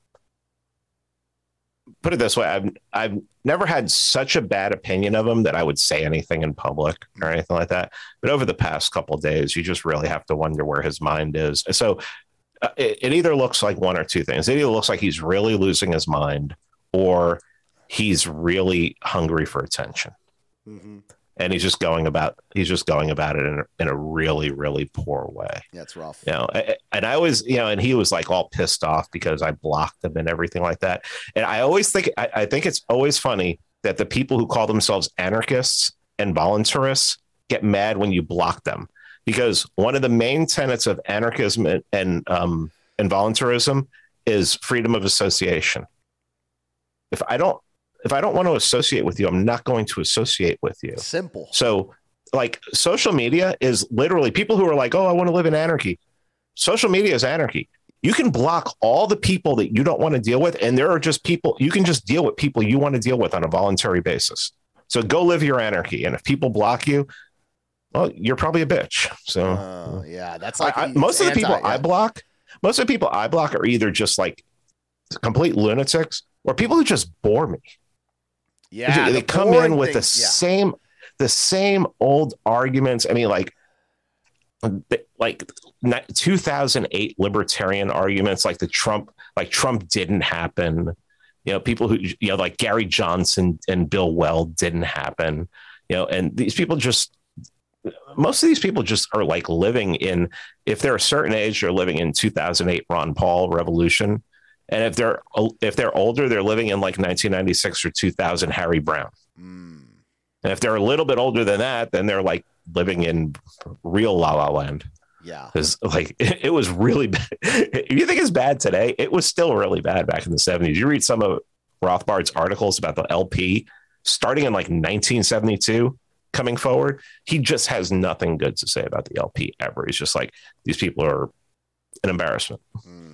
put it this way, I've I've never had such a bad opinion of him that I would say anything in public or anything like that. But over the past couple days, you just really have to wonder where his mind is. So uh, it, it either looks like one or two things. It either looks like he's really losing his mind, or he's really hungry for attention. mm-hmm. And he's just going about he's just going about it in a, in a really really poor way. Yeah, it's rough. You know, and I was you know, and he was like all pissed off because I blocked him and everything like that. And I always think I, I think it's always funny that the people who call themselves anarchists and voluntarists get mad when you block them because one of the main tenets of anarchism and, and um, and voluntarism is freedom of association. If I don't if I don't want to associate with you, I'm not going to associate with you. Simple. So, like, social media is literally people who are like, oh, I want to live in anarchy. Social media is anarchy. You can block all the people that you don't want to deal with. And there are just people, you can just deal with people you want to deal with on a voluntary basis. So go live your anarchy. And if people block you, well, you're probably a bitch. So, uh, yeah, that's like I, most of the people yeah. I block, most of the people I block are either just like complete lunatics or people who just bore me. Yeah, they, the come in with thing, the yeah. same the same old arguments. I mean, like like 2008 libertarian arguments, like the Trump, like Trump didn't happen. You know, people who you know, like Gary Johnson and Bill Weld didn't happen. You know, and these people just most of these people just are like living in if they're a certain age they're living in 2008 ron paul revolution and if they're if they're older, they're living in like 1996 or 2000 Harry Browne. Mm. And if they're a little bit older than that, then they're like living in real La La Land. Yeah, because like it, it, was really bad. if you think it's bad today, it was still really bad back in the 70s. You read some of Rothbard's articles about the LP starting in like 1972 coming forward. He just has nothing good to say about the LP ever. He's just like these people are an embarrassment. Mm.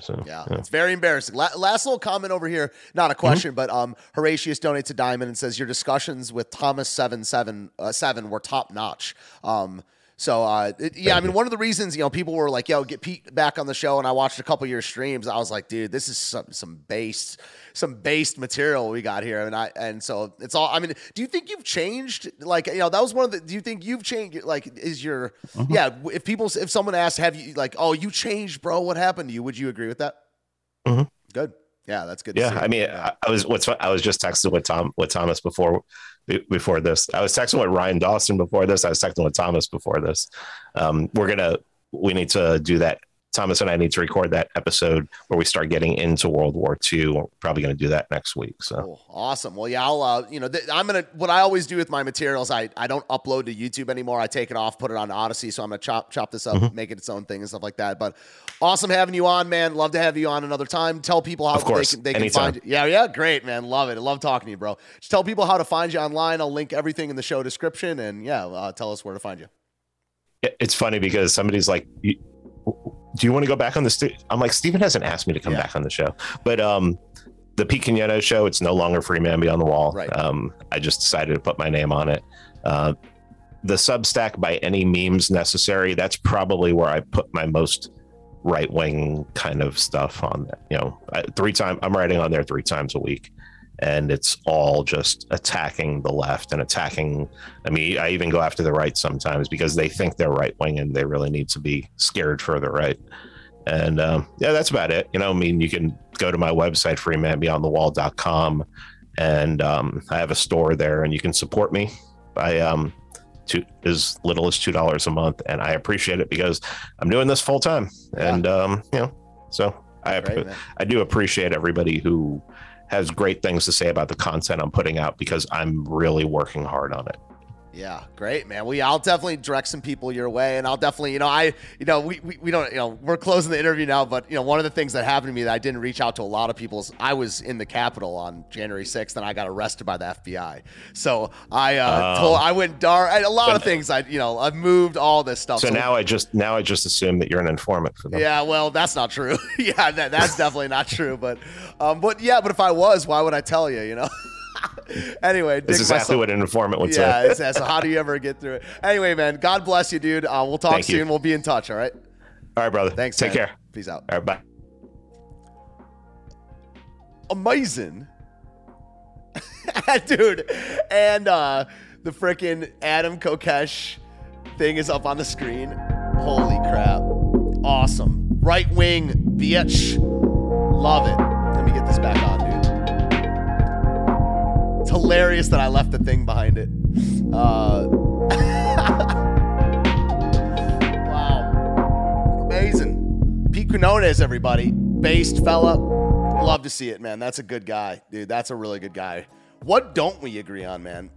So yeah, yeah, it's very embarrassing. La- last little comment over here, not a mm-hmm. question, mm-hmm. but um, Horatius donates a diamond and says your discussions with Thomas seven seven uh, seven were top notch. Um, so uh, it, yeah, I mean, one of the reasons you know people were like, "Yo, get Pete back on the show," and I watched a couple of your streams. I was like, "Dude, this is some some based some based material we got here," and I and so it's all. I mean, do you think you've changed? Like, you know, that was one of the. Do you think you've changed? Like, is your mm-hmm. yeah? If people, if someone asks, "Have you like, oh, you changed, bro? What happened to you?" Would you agree with that? Mm-hmm. Good. Yeah, that's good. Yeah, I mean, I, I was what's I was just texting with Tom with Thomas before before this. I was texting with Ryan Dawson before this. I was texting with Thomas before this. Um, we're gonna we need to do that Thomas and I need to record that episode where we start getting into World War II. We're probably going to do that next week. So cool. awesome. Well, yeah, I'll, uh, you know, th- I'm going to, what I always do with my materials, I, I don't upload to YouTube anymore. I take it off, put it on Odysee. So I'm going to chop, chop this up, mm-hmm. make it its own thing and stuff like that. But awesome having you on, man. Love to have you on another time. Tell people how they can, they can find you. Yeah, yeah. Great, man. Love it. I love talking to you, bro. Just tell people how to find you online. I'll link everything in the show description and yeah, uh, tell us where to find you. It's funny because somebody's like, do you want to go back on the st-? I'm like, Steven hasn't asked me to come yeah. back on the show, but um, the Pete Quinones show, it's no longer Free Man Beyond the Wall. Right. Um, I just decided to put my name on it. Uh, the Substack by any means necessary. That's probably where I put my most right wing kind of stuff on that. You know, I, three times I'm writing on there three times a week and it's all just attacking the left and attacking i mean i even go after the right sometimes because they think they're right wing and they really need to be scared for the right. And um, yeah that's about it. You know i mean you can go to my website freemanbeyondthewall.com and um, i have a store there and you can support me by um, two, as little as two dollars a month. And i appreciate it because i'm doing this full time. And um, you know so I, Great, I do appreciate everybody who has great things to say about the content I'm putting out because I'm really working hard on it. Yeah, great, man. Yeah, I'll definitely direct some people your way, and I'll definitely, you know, I, you know, we, we, we don't, you know, we're closing the interview now, but you know, one of the things that happened to me that I didn't reach out to a lot of people is I was in the Capitol on January 6th, and I got arrested by the FBI. So I, uh, um, told, I went dark. A lot of things I, you know, I've moved all this stuff. So, so now I just, now I just assume that you're an informant for them. Yeah, well, that's not true. yeah, that, that's definitely not true. But, um, but yeah, but if I was, why would I tell you? You know. anyway, this is exactly what an informant would yeah, say. Yeah, so how do you ever get through it? Anyway, man, God bless you, dude. Uh, we'll talk Thank soon. You. We'll be in touch. All right. All right, brother. Thanks. Take man. care. Peace out. All right, bye. Amazing, dude. And uh, the freaking Adam Kokesh thing is up on the screen. Holy crap! Awesome. Right wing bitch. Love it. Let me get this back on. It's hilarious that I left the thing behind it. Uh, wow. Amazing. Pete Quinones, everybody. Based fella. Love to see it, man. That's a good guy, dude. That's a really good guy. What don't we agree on, man?